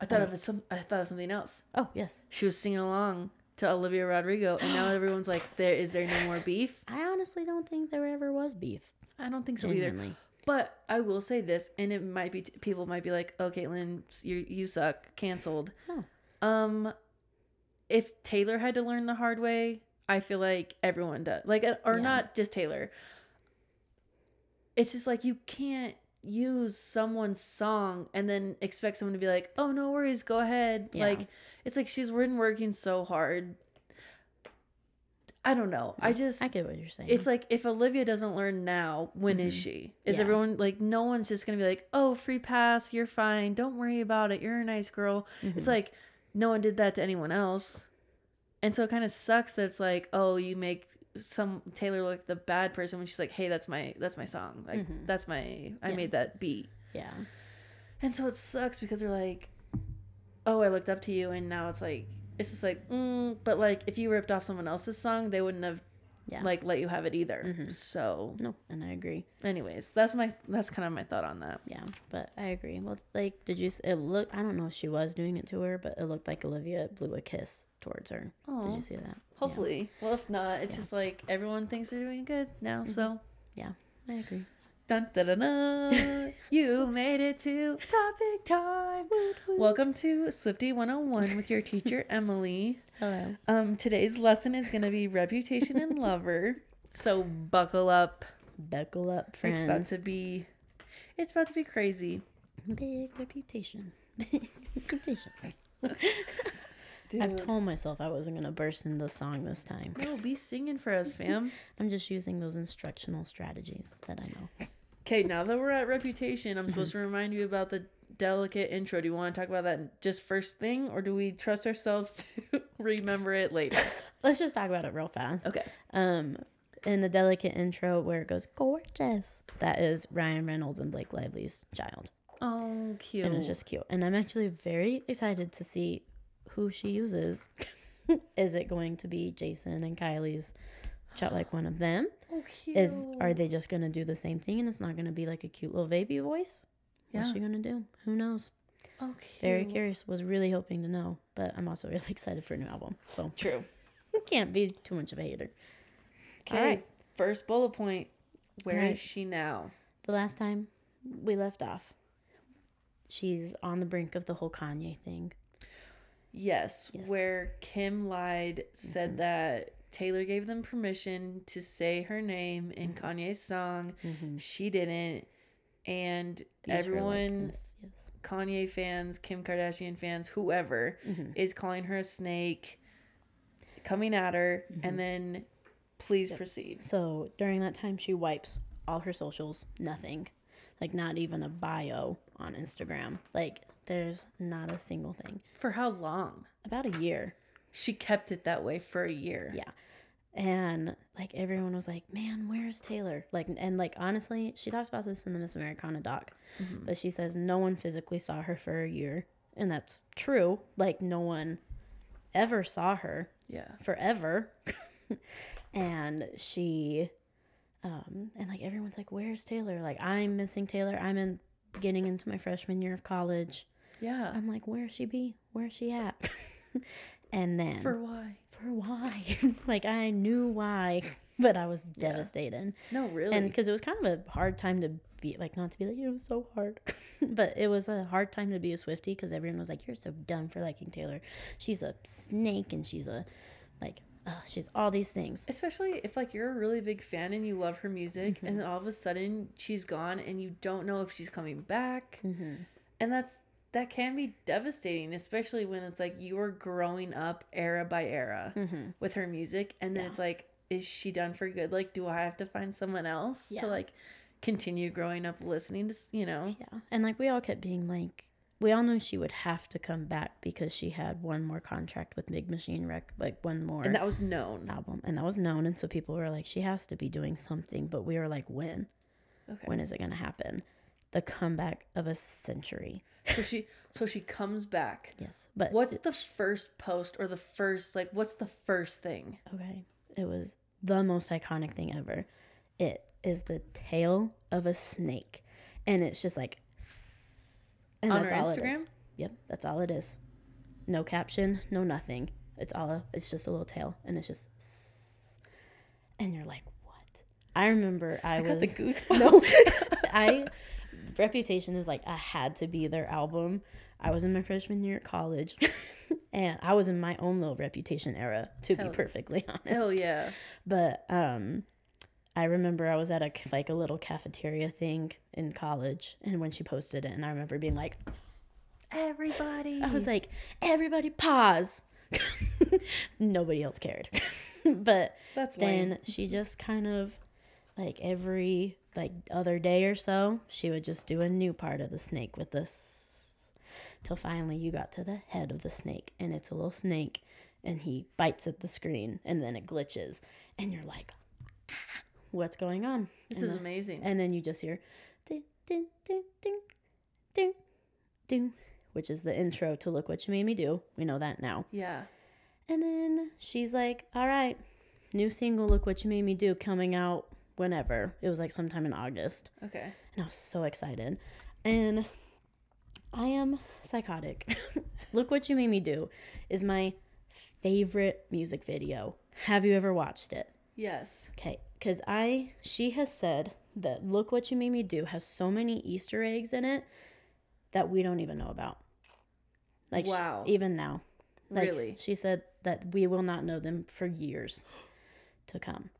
I thought of it some. I thought of something else. Oh, yes. She was singing along to Olivia Rodrigo, and now everyone's like, "There is there no more beef?" I honestly don't think there ever was beef. I don't think so either. But I will say this, and it might be people might be like, "Oh, Caitlyn, you you suck, canceled." No. Um, if Taylor had to learn the hard way, I feel like everyone does. Like, uh, or Yeah. not just Taylor. It's just like you can't use someone's song and then expect someone to be like, "Oh, no worries, go ahead." Yeah. Like, it's like she's been working so hard. I don't know. I just I get what you're saying. it's like if Olivia doesn't learn now, when is she? Is Mm-hmm. Yeah. everyone like no one's just gonna be like, oh, free pass, you're fine, don't worry about it, you're a nice girl. Mm-hmm. It's like no one did that to anyone else, and so it kind of sucks that it's like, oh, you make some Taylor look the bad person when she's like, hey, that's my that's my song, like Mm-hmm. that's my I made that beat, yeah. and so it sucks because they're like, oh, I looked up to you, and now it's like it's just like, mm, but like if you ripped off someone else's song, they wouldn't have Yeah. like let you have it either. Mm-hmm. So No, and I agree. anyways that's my that's kind of my thought on that Yeah, but I agree. Well, like, did you? s- It look. I don't know if she was doing it to her, but it looked like Olivia blew a kiss towards her. Did you see that? hopefully well if not it's just like everyone thinks they're doing good now mm-hmm. so Yeah, I agree. Dun, dun, dun, dun. you made it to topic time welcome to swiftie 101 with your teacher emily Hello. um today's lesson is going to be reputation and lover so buckle up Buckle up, friends. it's about to be it's about to be crazy Big reputation. Big reputation. I've told myself I wasn't gonna burst into the song this time. no be singing for us fam I'm just using those instructional strategies that I know. Okay, now that we're at reputation, I'm supposed to remind you about the delicate intro. Do you want to talk about that just first thing, or do we trust ourselves to remember it later? Let's just talk about it real fast. Okay. Um, in the delicate intro where it goes gorgeous, that is Ryan Reynolds and Blake Lively's child, Oh, cute. and it's just cute. And I'm actually very excited to see who she uses. is it going to be Jason and Kylie's child, like one of them? Oh, cute. Is are they just gonna do the same thing and it's not gonna be like a cute little baby voice? What's she gonna do? Who knows? oh, cute. Very curious. Was really hoping to know, but I'm also really excited for a new album. So True. can't be too much of a hater. Okay. All right. First bullet point. Where is Alright. she now? The last time we left off, she's on the brink of the whole Kanye thing. Yes, Yes. Where Kim lied, said mm-hmm. that Taylor gave them permission to say her name in Kanye's song. Mhm. She didn't. And everyone, yes. Kanye fans, Kim Kardashian fans, whoever, Mhm. is calling her a snake, coming at her, Mm-hmm. and then please proceed. So during that time, she wipes all her socials, nothing. Like, not even a bio on Instagram. Like, there's not a single thing. For how long? About a year. She kept it that way for a year. Yeah. And like everyone was like, man, where's Taylor? Like, and like honestly, she talks about this in the Miss Americana doc, Mm-hmm. but she says no one physically saw her for a year. And that's true. Like, no one ever saw her Yeah. forever. and she, um, and like everyone's like, where's Taylor? Like, I'm missing Taylor. I'm in getting into my freshman year of college. Yeah. I'm like, where's she be? Where's she at? and then For why? for why? like I knew why, but I was devastated. No, really. And because it was kind of a hard time to be like, not to be like, it was so hard, but it was a hard time to be a Swiftie because everyone was like, you're so dumb for liking Taylor. She's a snake and she's a like, uh, she's all these things. Especially if like you're a really big fan and you love her music, Mm-hmm. and then all of a sudden she's gone and you don't know if she's coming back, Mm-hmm. and that's that can be devastating, especially when it's like you are growing up era by era Mm-hmm. with her music, and then it's like, is she done for good? Like, do I have to find someone else Yeah. to like continue growing up listening to? s- You know, Yeah, and like we all kept being like, we all knew she would have to come back because she had one more contract with Big Machine Rec, like one more. and that was known. album and that was known and so people were like she has to be doing something but we were like when Okay. when is it going to happen the comeback of a century So she so she comes back. yes but What's the first post or the first like what's the first thing? okay it was the most iconic thing ever it is the tail of a snake and it's just like and On her all it is. Yep that's all it is no caption no nothing it's all it's just a little tail and it's just and you're like what i remember i, I got the was goosebumps. No, I Reputation is like I had to be their album. I was in my freshman year at college, and I was in my own little Reputation era, to Hell- be perfectly honest. Hell yeah. But um, I remember I was at a like a little cafeteria thing in college, and when she posted it, and I remember being like, Everybody. I was like, everybody pause. Nobody else cared, but That's then lame. she just kind of like every like other day or so she would just do a new part of the snake with this till finally you got to the head of the snake and it's a little snake and he bites at the screen and then it glitches and you're like "Ah, what's going on This and is then- amazing. and then you just hear ding ding ding ding ding ding which is the intro to look what you made me do we know that now yeah. and then she's like, all right, new single, Look What You Made Me Do, coming out whenever. It was like sometime in August. Okay. And I was so excited. And I am psychotic. Look What You Made Me Do is my favorite music video. Have you ever watched it? Yes. Okay, because I, she has said that Look What You Made Me Do has so many Easter eggs in it that we don't even know about. Like, Wow. even now. Like, Really? She said that we will not know them for years to come.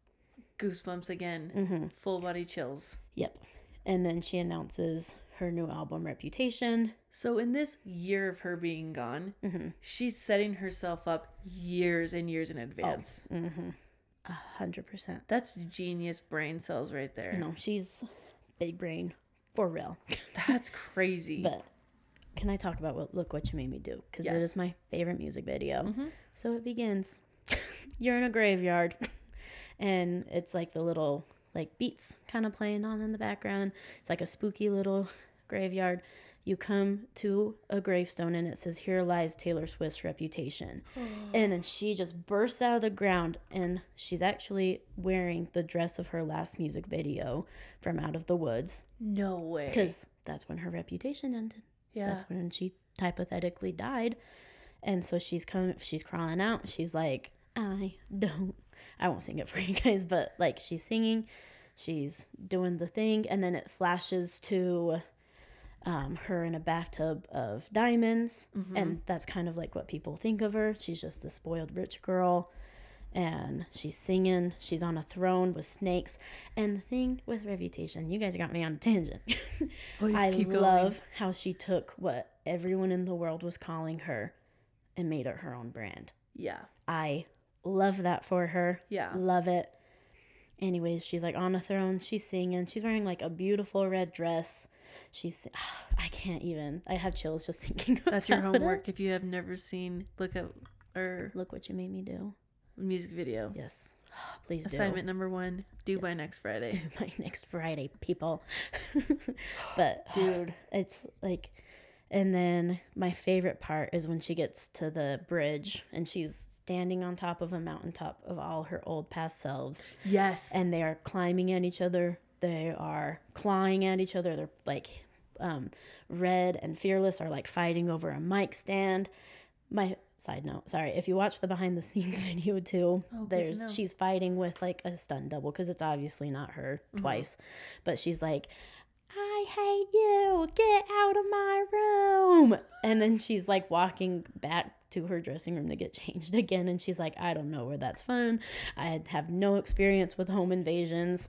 Goosebumps again. Mm-hmm. Full body chills. Yep. And then she announces her new album, Reputation. So in this year of her being gone, Mm-hmm. she's setting herself up years and years in advance. Mm-hmm. A hundred percent. That's genius brain cells right there. No, she's big brain for real. That's crazy. But can I talk about what Look What You Made Me Do? Because it Yes. is my favorite music video. Mhm. So it begins. You're in a graveyard, and it's like the little like beats kind of playing on in the background. It's like a spooky little graveyard. You come to a gravestone and it says, Here lies Taylor Swift's reputation. and then she just bursts out of the ground and she's actually wearing the dress of her last music video from Out of the Woods no way. because that's when her reputation ended. yeah. That's when she hypothetically died. And so she's coming, she's crawling out. She's like, I don't, I won't sing it for you guys, but like she's singing, she's doing the thing, and then it flashes to um, her in a bathtub of diamonds. Mm-hmm. And that's kind of like what people think of her. She's just the spoiled rich girl. and she's singing. She's on a throne with snakes. And the thing with Reputation, you guys got me on a tangent. I keep going. love how she took what everyone in the world was calling her and made it her own brand. Yeah. I love that for her. Yeah. Love it. Anyways, she's like on a throne. She's singing. She's wearing like a beautiful red dress. She's, I can't even. I have chills just thinking. That's your about it. homework if you have never seen look up or Look what you made me do. music video. Yes, please do. Assignment number one, due by next Friday. do my next Friday, people. but dude, it's like, and then my favorite part is when she gets to the bridge and she's standing on top of a mountaintop of all her old past selves, Yes. and they are climbing at each other. They are clawing at each other. They're like, um, Red and Fearless are like fighting over a mic stand. My side note, sorry, if you watch the behind the scenes video too, Oh, there's she's fighting with like a stunt double because it's obviously not her Mm-hmm. twice, but she's like, I hate you, get out of my room. And then she's like walking back to her dressing room to get changed again. And she's like, I don't know where that's fun. I have no experience with home invasions.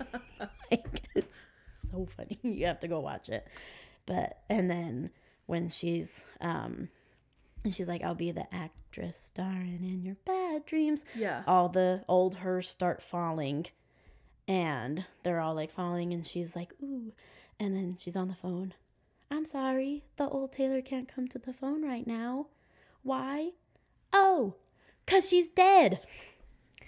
like, it's so funny. You have to go watch it. But, and then when she's, um, and she's like, I'll be the actress starring in your bad dreams yeah. all the old hers start falling and they're all like falling and she's like ooh and then she's on the phone. I'm sorry the old taylor can't come to the phone right now. Why? Oh because she's dead.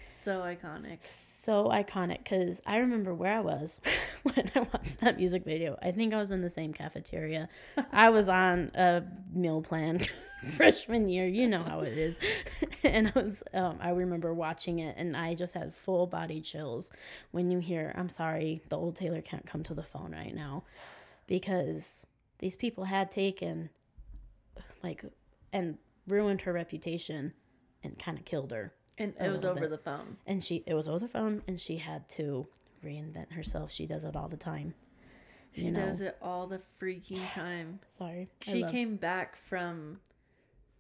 So iconic. so iconic because i remember where i was when i watched that music video. I think i was in the same cafeteria. I was on a meal plan freshman year you know how it is and i was um, i remember watching it and i just had full body chills when you hear i'm sorry the old taylor can't come to the phone right now because these people had taken like and ruined her reputation and kind of killed her And it was over bit. the phone. and she it was over the phone and she had to reinvent herself she does it all the time She you know does it all the freaking time. sorry She love- came back from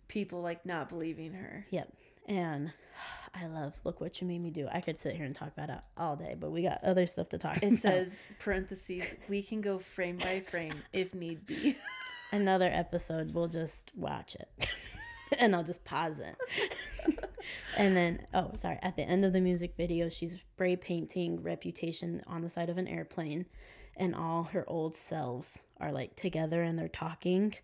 people like not believing her. yep. And i love look what you made me do. I could sit here and talk about it all day but we got other stuff to talk It about. says parentheses, we can go frame by frame if need be. another episode we'll just watch it. And i'll just pause it. And then oh sorry at the end of the music video she's spray painting reputation on the side of an airplane and all her old selves are like together and they're talking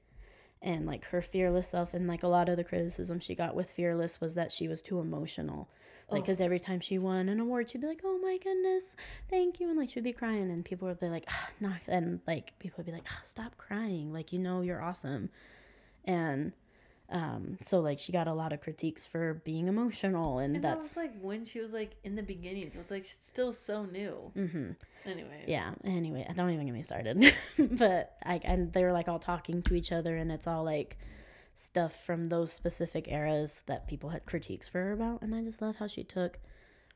and like her fearless self and like a lot of the criticism she got with fearless was that she was too emotional. Like because every time she won an award she'd be like oh my goodness thank you and like she'd be crying and people would be like ah, no and like people would be like ah, stop crying like you know you're awesome and um so like she got a lot of critiques for being emotional and, And that was that's like when she was like in the beginning, so it's like still so new. Mm-hmm. Anyways. yeah anyway i don't even get me started but i and they're like all talking to each other and it's all like stuff from those specific eras that people had critiques for her about and i just love how she took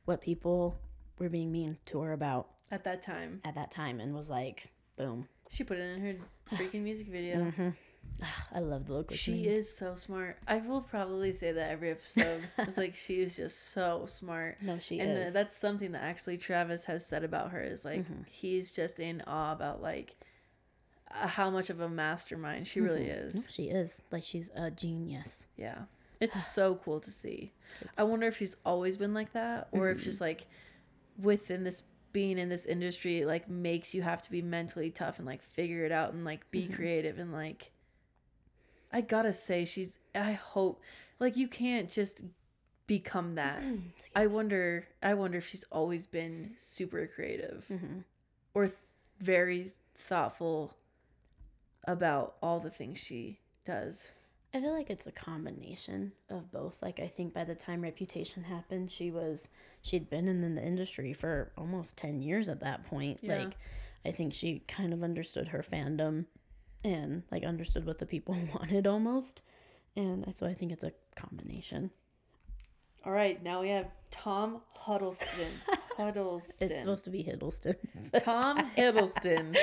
what people were being mean to her about At that time, at that time and was like boom she put it in her freaking music video. hmm i love the look She is so smart. I will probably say that every episode. it's like she is just so smart. no she and uh, is that's something that actually Travis has said about her is like Mm-hmm. he's just in awe about like uh, how much of a mastermind she really No, is. she is like she's a genius Yeah. It's so cool to see. I wonder if she's always been like that or if she's like within this being in this industry like makes you have to be mentally tough and like figure it out and like be creative and like I got to say she's I hope like you can't just become that. I wonder I wonder if she's always been super creative Mm-hmm. or th- very thoughtful about all the things she does. I feel like it's a combination of both. Like I think by the time Reputation happened, she was she'd been in the industry for almost 10 years at that point. Yeah. Like I think she kind of understood her fandom and like understood what the people wanted almost. And so I think it's a combination. All right, now we have Tom Huddleston. Huddleston. It's supposed to be Hiddleston. Tom Hiddleston.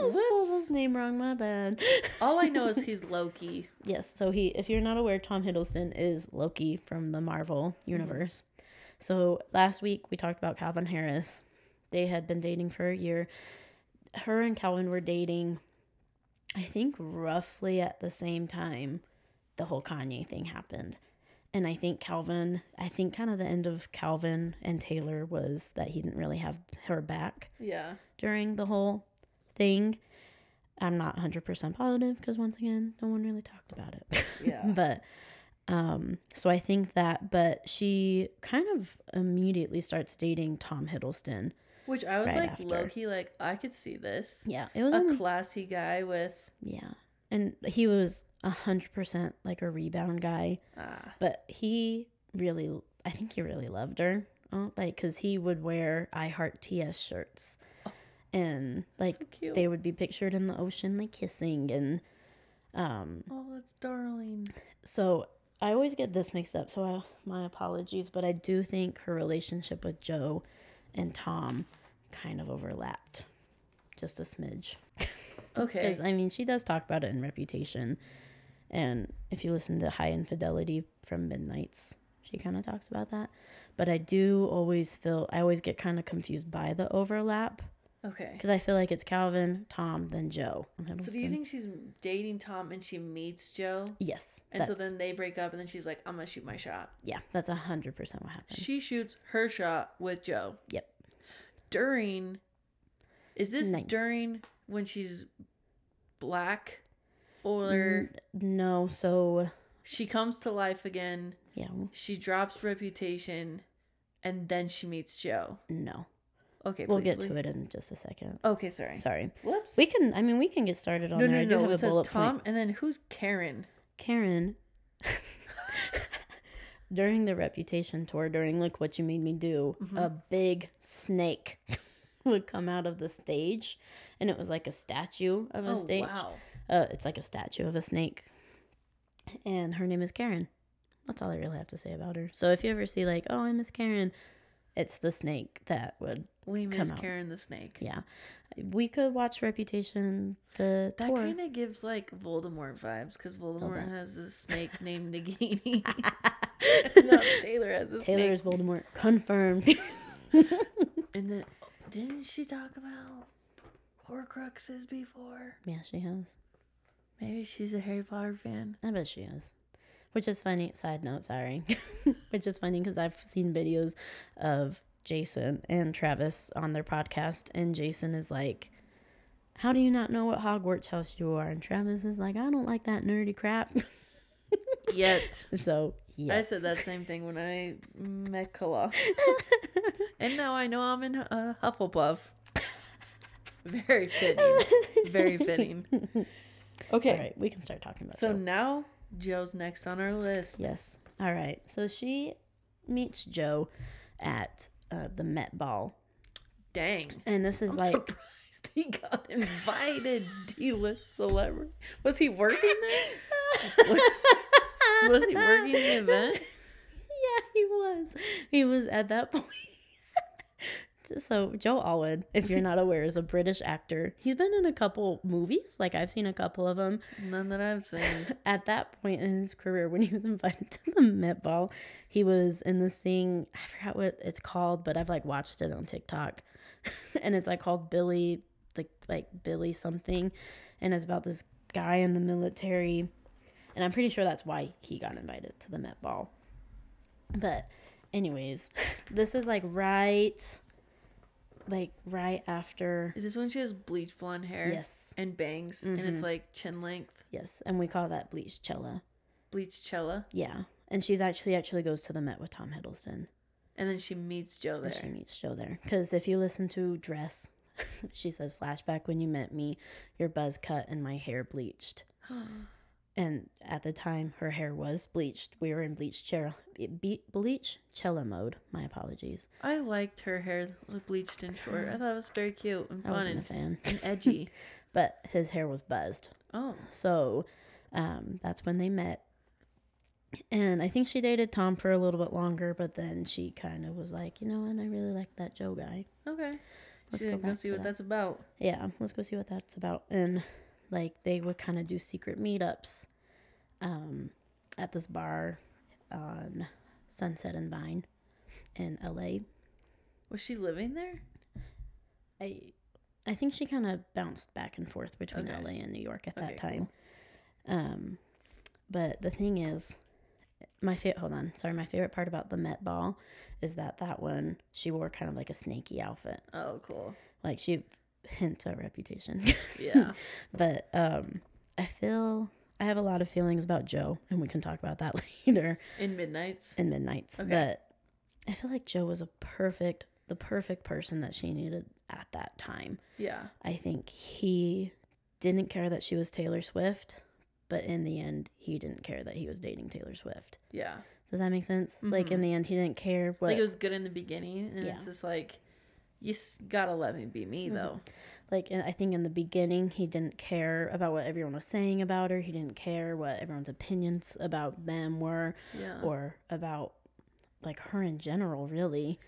Whoops. his name wrong, my bad. All I know is he's Loki. Yes, so he if you're not aware, Tom Hiddleston is Loki from the Marvel mm-hmm. universe. So last week we talked about Calvin Harris. They had been dating for a year. Her and Calvin were dating, I think, roughly at the same time the whole Kanye thing happened. And I think Calvin, I think kind of the end of Calvin and Taylor was that he didn't really have her back Yeah. during the whole thing. I'm not 100% positive because once again, no one really talked about it. Yeah. but um so I think that but she kind of immediately starts dating Tom Hiddleston. Which I was Right like after. low key like I could see this. Yeah, it was A only classy guy with yeah. And he was 100% like a rebound guy, ah but he really I think he really loved her. Oh, like cuz he would wear I Heart TS shirts. And like so cute. they would be pictured in the ocean like kissing and um oh, that's darling. so I always get this mixed up so I, my apologies but I do think her relationship with Joe and Tom kind of overlapped just a smidge Okay. because I mean she does talk about it in Reputation and if you listen to High Infidelity from Midnights she kind of talks about that but I do always feel I always get kind of confused by the overlap Okay. because I feel like it's Calvin Tom then Joe So do you think she's dating Tom and she meets Joe? yes And so then they break up and then she's like, I'm gonna shoot my shot. yeah that's a hundred percent what happened She shoots her shot with Joe. Yep. During is this during when she's black? Or no so she comes to life again, yeah she drops reputation, and then she meets Joe. no Okay, we'll please, get please. to it in just a second Okay, sorry. sorry Whoops. we can i mean we can get started on no, there no, i do no. It says Tom, point and then who's Karen? karen during the reputation tour during look what you made me do Mm-hmm. a big snake would come out of the stage and it was like a statue of a Oh stage wow. uh, it's like a statue of a snake and her name is karen that's all i really have to say about her so if you ever see like oh i miss karen it's the snake that would We miss. Karen the Snake. yeah we could watch reputation the That kind of gives like Voldemort vibes because Voldemort has a snake named Nagini. no, Taylor has a snake. taylor's snake. voldemort confirmed And then didn't she talk about Horcruxes before? yeah she has Maybe she's a Harry Potter fan. I bet she is. Which is funny. Side note, sorry. Which is funny because I've seen videos of Jason and Travis on their podcast, and Jason is like, How do you not know what Hogwarts house you are? And Travis is like, I don't like that nerdy crap. Yet. so, yes. I said that same thing when I met Kala. and now I know I'm in uh, Hufflepuff. Very fitting. Very fitting. Okay. All right, we can start talking about So Joe. now Joe's next on our list. Yes. All right. So she meets Joe at uh, the Met Ball. Dang. And this is I'm like, surprised he got invited. D-list celebrity. Was he working there? Was he working the event? Yeah, he was. He was at that point. So Joe Alwyn, if you're not aware, is a British actor. He's been in a couple movies. Like I've seen a couple of them. None that I've seen. At that point in his career, when he was invited to the Met Ball, he was in this thing. I forgot what it's called, but I've like watched it on TikTok, and it's like called Billy, the like Billy something, and it's about this guy in the military, and I'm pretty sure that's why he got invited to the Met Ball. But, anyways, this is like right, like right after. Is this when she has bleach blonde hair? Yes, And bangs, and it's mm-hmm. like chin length, yes, and we call that Bleachella. bleach cella, Yeah, and she's actually actually goes to the Met with Tom Hiddleston. and then she meets Joe And she meets Joe there. Because if you listen to Dress, she says, Flashback when you met me, your buzz cut and my hair bleached. and at the time, her hair was bleached. We were in bleach chair, be- bleach cella mode. My apologies. I liked her hair bleached and short. I thought it was very cute and I fun wasn't a and, fan. and edgy. but his hair was buzzed. Oh, So um, that's when they met. And I think she dated Tom for a little bit longer, but then she kind of was like, you know what, I really like that Joe guy. okay. Let's Let's go go, see what that. that's about. yeah, let's go see what that's about. And like they would kind of do secret meetups um, at this bar on Sunset and Vine. in LA. Was she living there? I I think she kind of bounced back and forth between Okay. LA and New York at that Okay, time. Um, but the thing is, my favorite. Hold on, sorry. My favorite part about the Met Ball is that that one she wore kind of like a snaky outfit, Oh, cool. like she hint at reputation. Yeah. but um, I feel I have a lot of feelings about Joe, and we can talk about that later In Midnights. in Midnights. Okay. But I feel like Joe was a perfect, the perfect person that she needed at that time. Yeah. I think he didn't care that she was Taylor Swift, but in the end, he didn't care that he was dating Taylor Swift. Yeah. Does that make sense? Like in the end, he didn't care what. Like it was good in the beginning, and Yeah. it's just like, you gotta let me be me though. like I think in the beginning, he didn't care about what everyone was saying about her. He didn't care what everyone's opinions about them were, Yeah. or about like her in general, really.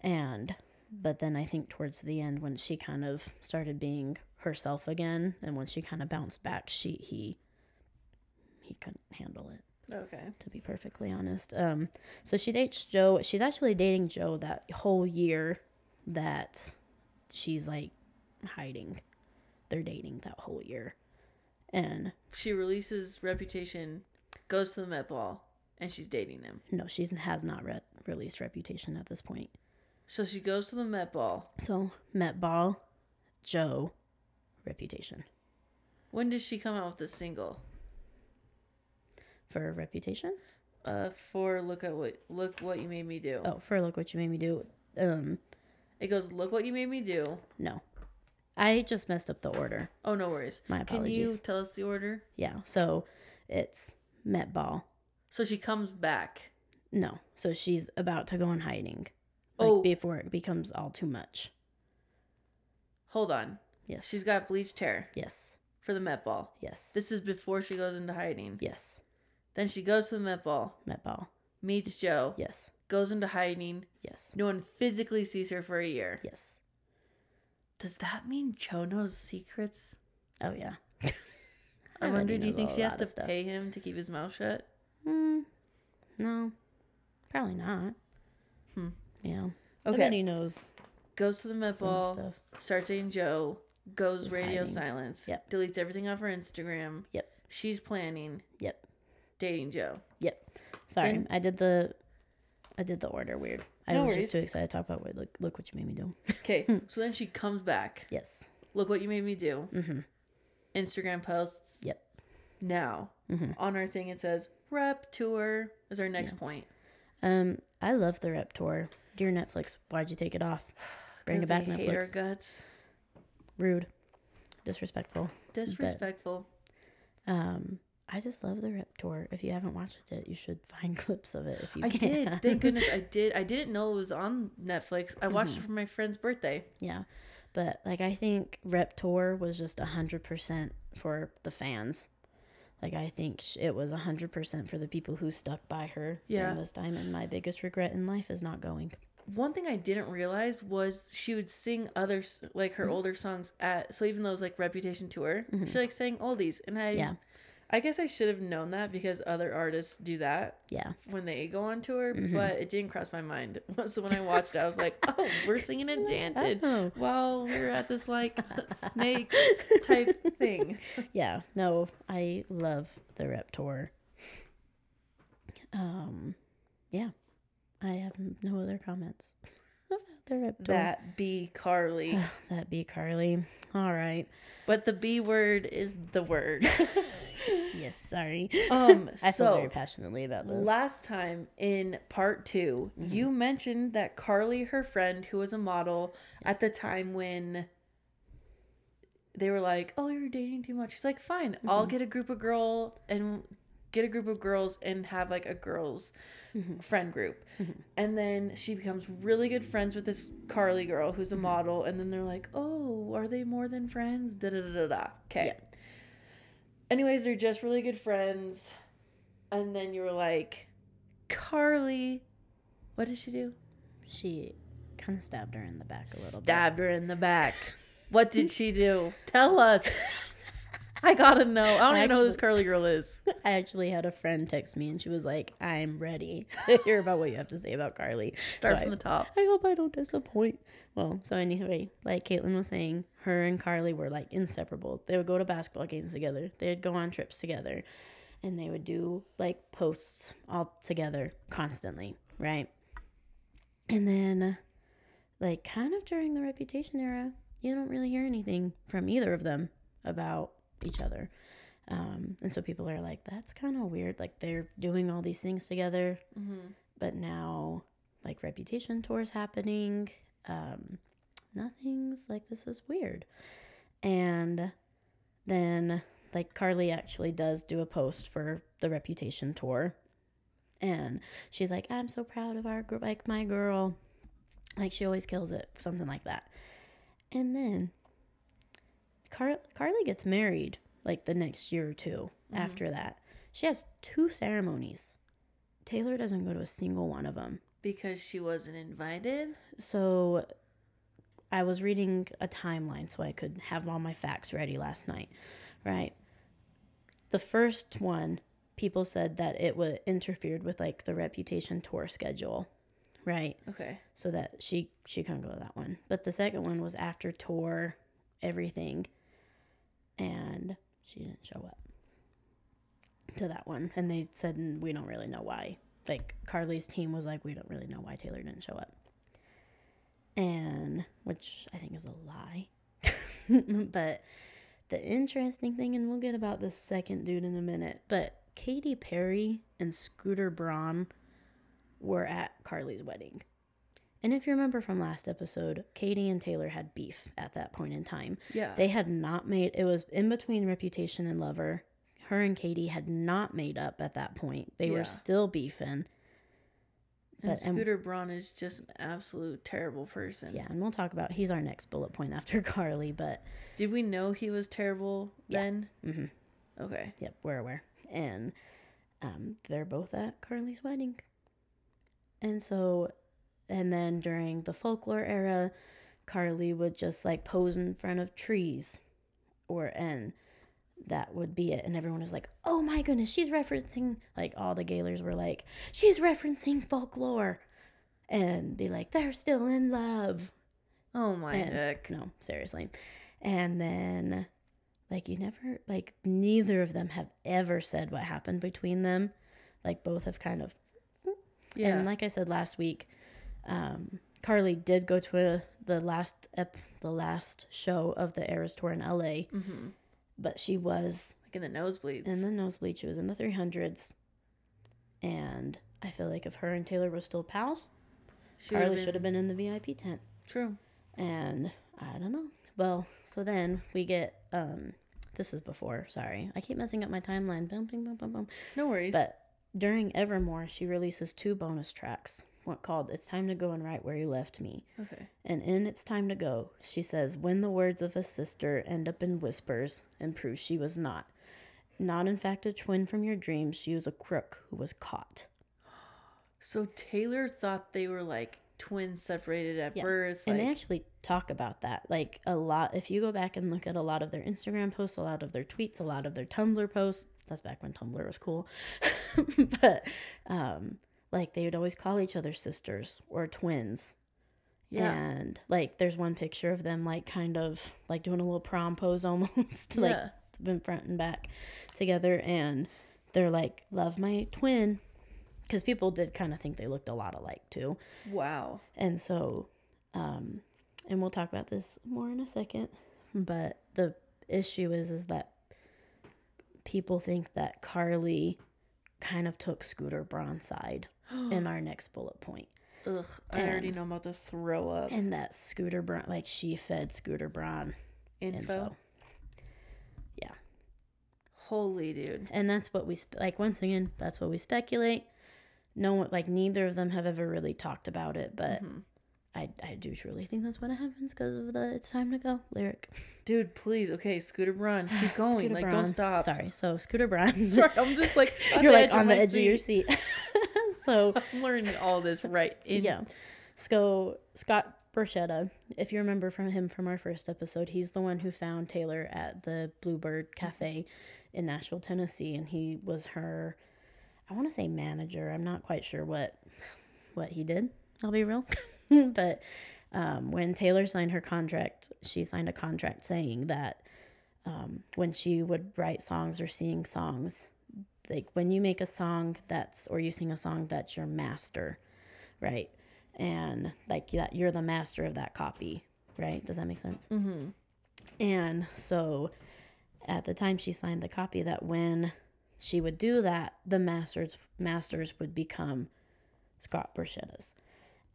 And but then I think towards the end, when she kind of started being herself again, and when she kind of bounced back, she he he couldn't handle it. okay. to be perfectly honest. Um, so she dates Joe. She's actually dating Joe that whole year that she's like hiding. They're dating that whole year. And She releases Reputation, goes to the Met Ball, and she's dating him. no, she has not re- released Reputation at this point. So she goes to the Met Ball. So Met Ball, Joe, Reputation. When does she come out with the single? For Reputation? Uh, for look at what look what you made me do. Oh, for Look What You Made Me Do. Um, It goes look what you made me do. no. I just messed up the order. Oh no worries. My apologies. Can you tell us the order? Yeah. So it's Met Ball, So she comes back. No. So she's about to go in hiding. Like Oh. before it becomes all too much. Hold on. Yes. She's got bleached hair yes. for the Met Ball. Yes. This is before she goes into hiding. yes. Then she goes to the Met Ball, Met ball. meets Joe, Yes. Goes into hiding. Yes. No one physically sees her for a year. Yes. Does that mean Joe knows secrets? Oh yeah. I wonder, do you think she has to pay him to keep his mouth shut? Mm, no. Probably not. Hmm. Yeah. Okay. he knows Goes to the Met Ball, starts dating Joe, goes Just radio hiding. silence, Yep. deletes everything off her Instagram. Yep. She's planning Yep. dating Joe. Yep. Sorry, Then- I did the I did the order weird. I No was worries. just too excited to talk about what look look what you made me do. Okay, so then she comes back. yes. Look what you made me do. Mhm. Instagram posts. Yep. Now, Mhm. on our thing it says rep tour is our next point. Um, I love the rep tour. Dear Netflix, why'd you take it off? Bring it back, they hate our guts. Rude, disrespectful. Disrespectful. Um, I just love the rep tour. If you haven't watched it, you should find clips of it if you I can. did. Thank goodness I did. I didn't know it was on Netflix. I watched Mm-hmm. it for my friend's birthday. yeah, but like I think rep tour was just a hundred percent for the fans. Like I think it was a hundred percent for the people who stuck by her Yeah. during this time. And my biggest regret in life is not going. One thing I didn't realize was she would sing other like Mm-hmm. her older songs at so even though it was like Reputation tour, she like sang oldies, and I Yeah. I guess I should have known that because other artists do that Yeah, when they go on tour, Mm-hmm. but it didn't cross my mind. So when I watched it, I was like, oh, we're singing Enchanted Oh. while we're at this like snake type thing. yeah. No, I love the rep tour. Um, yeah, I have no other comments the. That be Carly. that be Carly. All right. But the B word is the word. Yes, sorry. Um, I feel very passionately about this. last time in part 2 you mentioned that Carly, her friend, who was a model at the time when they were like, "Oh, you're dating too much." She's like, "Fine, I'll get a group of girl and get a group of girls and have like a girls mm-hmm. friend group." Mm-hmm. And then she becomes really good friends with this Carly girl who's a mm-hmm. model, and then they're like, "Oh, are they more than friends?" Da da da da da. Okay. Anyways, they're just really good friends. And then you were like, Carly, what did she do? she kind of stabbed her in the back a little bit. Stabbed her in the back. What did she do? Tell us. I gotta know. I don't I even know who this actually- Carly girl is. I actually had a friend text me and she was like, I'm ready to hear about what you have to say about Carly. Start So from I- the top. I hope I don't disappoint. Well, so anyway, like Caitlin was saying, her and Carly were like inseparable. They would go to basketball games together. They'd go on trips together. And they would do like posts all together constantly, right? And then, like, kind of during the reputation era, you don't really hear anything from either of them about each other. Um, and so people are like, that's kind of weird. Like, they're doing all these things together, Mm-hmm. but now like reputation tours happening um nothing's like this is weird and then like carly actually does do a post for the reputation tour and she's like i'm so proud of our group like my girl like she always kills it something like that and then Car- carly gets married like the next year or 2 Mhm. after that she has two ceremonies taylor doesn't go to a single one of them Because she wasn't invited. so I was reading a timeline so I could have all my facts ready last night, right? The first one, people said that it would interfered with like the reputation tour schedule, right? Okay. So that she she couldn't go to that one. But the second one was after tour, everything, and she didn't show up to that one. And they said "Mm, we don't really know why. Like Carly's team was like, we don't really know why Taylor didn't show up. And which I think is a lie. but the interesting thing, and we'll get about the second dude in a minute, but Katy Perry and Scooter Braun were at Carly's wedding. And if you remember from last episode, Katy and Taylor had beef at that point in time. Yeah. They had not made it was in between Reputation and Lover. Her and Katy had not made up at that point. They Yeah. were still beefing. and but- and- Scooter Braun is just an absolute terrible person. Yeah, and we'll talk about he's our next bullet point after Carly, but Did we know he was terrible Yeah. then? hmm Okay. yep, we're aware. And um, they're both at Carly's wedding. And so, and then during the folklore era, Carly would just like pose in front of trees, or and that would be it. And everyone was like, "Oh my goodness, she's referencing." Like all the Gaylors were like, "She's referencing folklore," and be like, "They're still in love." Oh my And- heck. No, seriously. And then, like, you never, like, neither of them have ever said what happened between them. Like, both have kind of, Yeah. and like I said last week, um, Carly did go to a, the last ep, the last show of the Eras tour in LA, mm-hmm. but she was Like in the nosebleeds. in the nosebleed. She was in the 300s. And I feel like if her and Taylor were still pals, She Carly should have been in the VIP tent. True. and I don't know. Well, so then we get um this is before, sorry. I keep messing up my timeline. Bum, bum, bum, bum, bum. No worries. But during Evermore, she releases two bonus tracks. What called It's Time to Go and Right Where You Left Me. okay. And in It's Time to Go, she says, When the words of a sister end up in whispers and prove she was not. Not in fact a twin from your dreams, she was a crook who was caught. So Taylor thought they were like twins separated at Yeah. birth. and like, they actually talk about that like a lot if you go back and look at a lot of their instagram posts a lot of their tweets a lot of their tumblr posts that's back when tumblr was cool but um like they would always call each other sisters or twins yeah. and like there's one picture of them like kind of like doing a little prom pose almost like yeah. been front and back together and they're like love my twin because people did kind of think they looked a lot alike too Wow. and so, um, and we'll talk about this more in a second, but the issue is is that people think that Carly kind of took Scooter Braun's side in our next bullet point, Ugh. I already know I'm about to throw up. and that Scooter Braun, like she fed Scooter Braun Info. info. Holy dude. and that's what we sp- like. Once again, that's what we speculate. No one, like neither of them have ever really talked about it, but Mhm. I I do truly think that's what happens because of the "It's time to go" lyric. Dude, please. Okay, Scooter Braun. Keep going. Scooter like, Braun. don't stop. Sorry. So Scooter Braun. Sorry, I'm just like You're the like on the edge of your seat. so I'm learning all this right in yeah. So Scott Borchetta, if you remember from him from our first episode, he's the one who found Taylor at the Bluebird Cafe in Nashville, Tennessee, and he was her I want to say manager. I'm not quite sure what what he did. I'll be real. but um, when Taylor signed her contract, she signed a contract saying that um, when she would write songs or sing songs, like when you make a song that's or you sing a song that's your master, right? And like that, you're the master of that copy, right? Does that make sense? Mm-hmm. And so, at the time she signed the copy, that when she would do that, the masters masters would become Scott Borchetta's,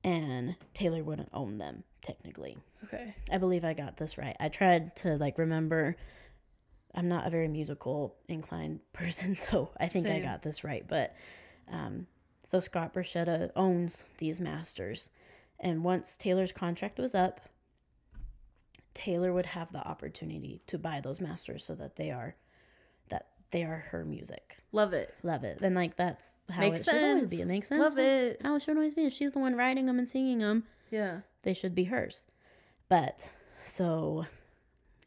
and Taylor wouldn't own them technically. Okay. I believe I got this right. I tried to like remember. I'm not a very musical inclined person, so I think Same. I got this right. But um, so Scott Borchetta owns these masters, and once Taylor's contract was up, Taylor would have the opportunity to buy those masters so that they are that they are her music. Love it. Love it. And like that's how Makes it should always be. It makes sense. Love it. How it should always be. If she's the one writing them and singing them, Yeah. they should be hers. But so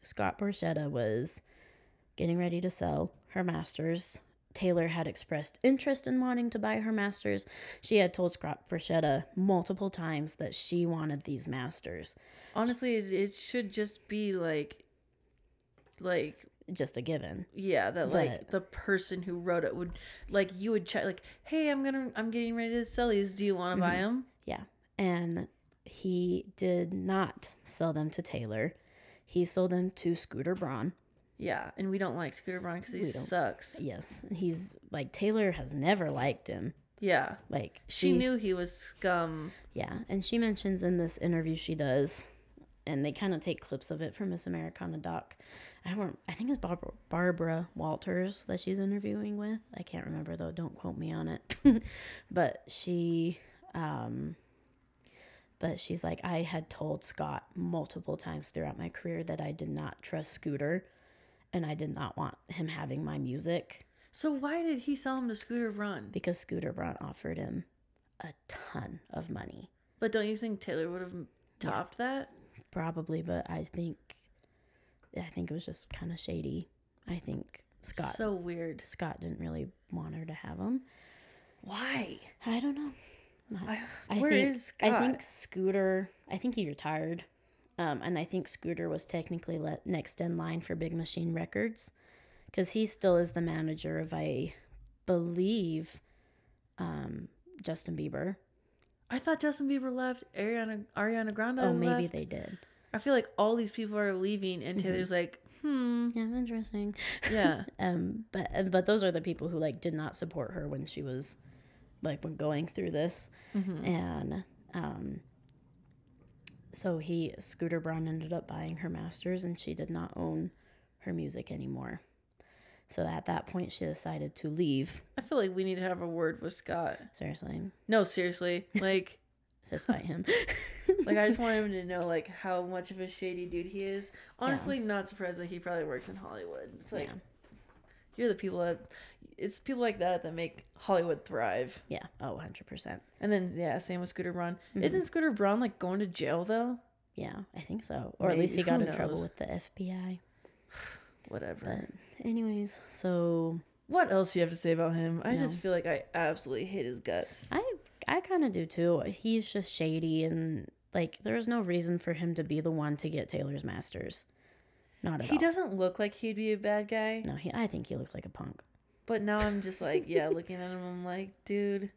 Scott Borchetta was getting ready to sell her masters. Taylor had expressed interest in wanting to buy her masters. She had told Scott Borchetta multiple times that she wanted these masters. Honestly, it, should just be like, like Just a given. yeah, that like But- the person who wrote it would like you would check like, hey, I'm gonna I'm getting ready to sell these. Do you want to mm-hmm. 'em? buy them? Yeah. And he did not sell them to Taylor. He sold them to Scooter Braun. Yeah, and we don't like Scooter Braun because he We don't. sucks. Yes. He's like Taylor has never liked him. Yeah, Like she knew he was scum. Yeah, and she mentions in this interview she does, and they kind of take clips of it from Miss Americana doc. I don't. I think it's Barbara, Barbara Walters that she's interviewing with. I can't remember though. Don't quote me on it. but she, um, but she's like, I had told Scott multiple times throughout my career that I did not trust Scooter, and I did not want him having my music So why did he sell him to Scooter Braun? because Scooter Braun offered him a ton of money. But don't you think Taylor would have topped that? probably but i think i think it was just kind of shady i think scott So weird. scott didn't really want her to have him Why? i don't know I, I where think, is Scott? i think scooter i think he retired um, and i think scooter was technically let next in line for big machine records because he still is the manager of i believe um, justin bieber I thought Justin Bieber left. Ariana Ariana Grande. oh maybe left. they did I feel like all these people are leaving, and Taylor's like, hmm, yeah interesting yeah, um but uh, but those are the people who like did not support her when she was like when going through this and um so he scooter braun ended up buying her masters and she did not own her music anymore so at that point she decided to leave I feel like we need to have a word with Scott. seriously No, seriously, like, fist fight him like I just want him to know like how much of a shady dude he is. Honestly, not surprised that he probably works in Hollywood. It's like yeah you're the people that it's people like that that make Hollywood thrive. yeah oh 100% And then yeah, same with Scooter Braun. Mm-hmm. Isn't Scooter Braun like going to jail though? yeah i think so or at least he got who in trouble with the fbi Whatever. but anyways so What else do you have to say about him? I just feel like I absolutely hate his guts. I I kind of do too. He's just shady and like there's no reason for him to be the one to get Taylor's masters. Not at He all. He doesn't look like he'd be a bad guy, No, he. I think he looks like a punk. But now I'm just like, yeah, looking at him, I'm like, dude,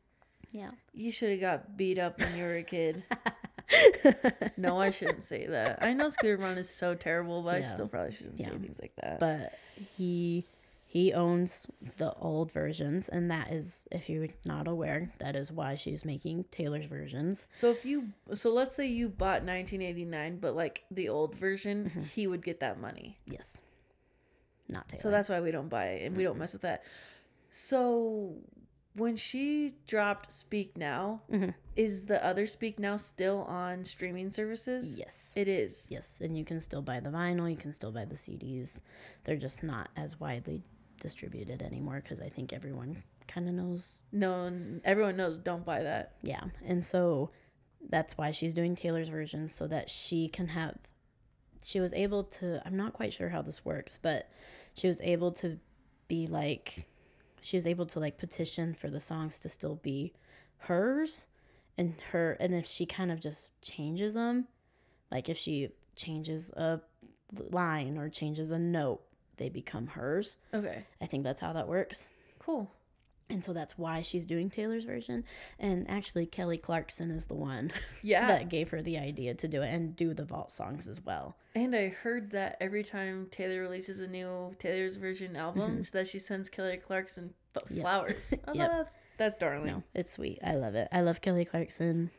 Yeah. you should have got beat up when you were a kid. no, I shouldn't say that. I know Scooter Braun is so terrible, but I still probably shouldn't say things like that. but he he owns the old versions, and that is, if you're not aware, that is why she's making Taylor's versions. so if you, so let's say you bought 1989, but like the old version, Mm-hmm. he would get that money. Yes. Not Taylor. So that's why we don't buy it and we don't mess with that. So when she dropped Speak Now, Mhm. is the other Speak Now still on streaming services? yes. It is. Yes, and you can still buy the vinyl. You can still buy the CDs. They're just not as widely distributed anymore because I think everyone kind of knows No, everyone knows don't buy that. Yeah. And so that's why she's doing Taylor's version so that she can have she was able to I'm not quite sure how this works, but she was able to be like she was able to like petition for the songs to still be hers and her and if she kind of just changes them like if she changes a line or changes a note they become hers Okay. i think that's how that works Cool. and so that's why she's doing taylor's version and actually kelly clarkson is the one Yeah. that gave her the idea to do it and do the vault songs as well And I heard that every time Taylor releases a new Taylor's version album, that she sends Kelly Clarkson f- Mm-hmm. Yep. flowers. I Yep. that's that's darling. no it's sweet i love it i love kelly clarkson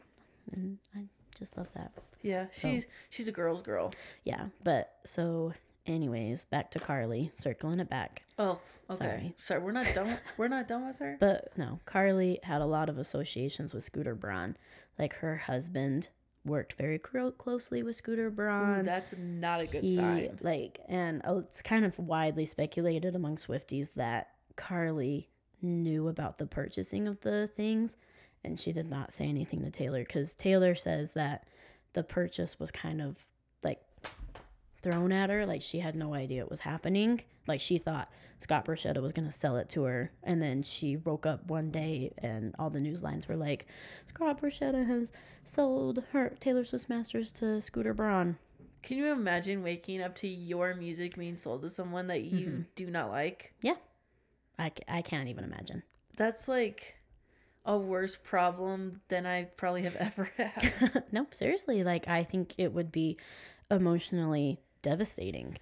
and i just love that Yeah, she's she's a girl's girl. yeah but so anyways back to carly circling it back Oh, okay. Sorry. Sorry, we're not done. We're not done with her. But no, Carly had a lot of associations with Scooter Braun. Like her husband worked very cro- closely with Scooter Ooh, Braun. that's not a good he, sign. Like, and uh, it's kind of widely speculated among Swifties that Carly knew about the purchasing of the things, and she did not say anything to Taylor because Taylor says that the purchase was kind of thrown at her. Like she had no idea it was happening. Like she thought Scott Borchetta was gonna sell it to her, and then she woke up one day and all the news lines were like, Scott Borchetta has sold her Taylor Swift masters to Scooter Braun. Can you imagine waking up to your music being sold to someone that you Mm-hmm. do not like? Yeah, I, I can't even imagine. That's like a worse problem than I probably have ever had. no, seriously, like I think it would be emotionally devastating.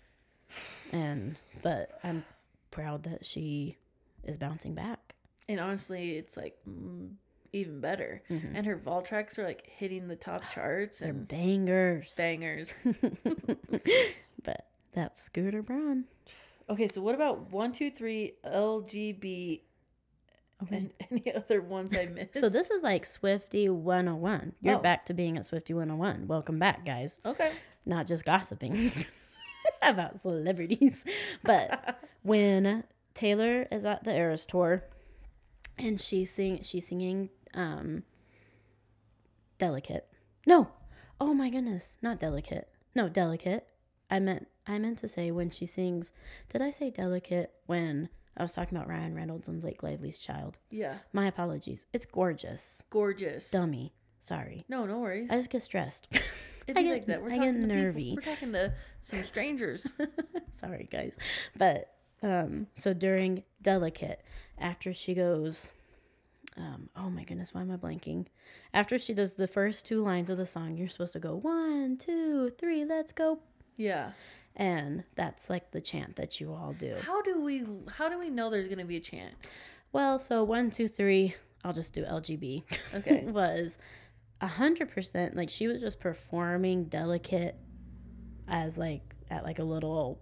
And but I'm proud that she is bouncing back. and honestly, it's like mm, even better. Mm-hmm. And her vault tracks are like hitting the top charts They're and bangers. bangers. but that's Scooter Braun. okay, so what about one, two, three, LGB, Okay. and any other ones I missed? So this is like Swiftie 101. You're Oh. back to being at Swiftie 101. Welcome back, guys. okay. Not just gossiping about celebrities. But when Taylor is at the Eras tour and she's sing she's singing um Delicate. No. Oh my goodness, not Delicate. No, Delicate. I meant I meant to say when she sings Did I say Delicate when I was talking about Ryan Reynolds and Blake Lively's child? Yeah, My apologies. It's gorgeous. gorgeous. Dummy. Sorry. No, no worries. I just get stressed. It'd I get- like that. We're I get nervy. People. We're talking to some strangers. Sorry, guys. But um, so during Delicate, after she goes, um, oh my goodness, why am I blanking? After she does the first two lines of the song, you're supposed to go one, two, three, let's go. yeah. And that's like the chant that you all do. How do we? How do we know there's gonna be a chant? Well, so one, two, three, I'll just do LGB. Okay. was a hundred percent like she was just performing delicate as like at like a little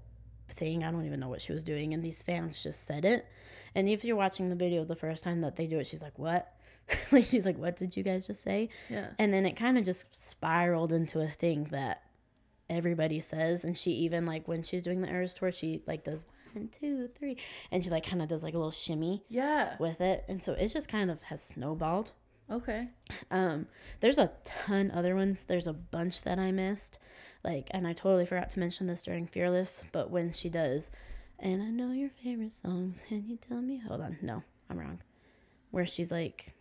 thing. I don't even know what she was doing, and these fans just said it. And if you're watching the video the first time that they do it, she's like, "What?" like she's like, "What did you guys just say?" Yeah. And then it kind of just spiraled into a thing that everybody says. And she even like when she's doing the Eras tour, she like does one, two, three, and she like kind of does like a little shimmy Yeah. with it. And so it just kind of has snowballed. Okay. Um, there's a ton other ones. There's a bunch that I missed. Like, and I totally forgot to mention this during Fearless, but when she does, and I know your favorite songs, can you tell me? Hold on, no, I'm wrong. Where she's like,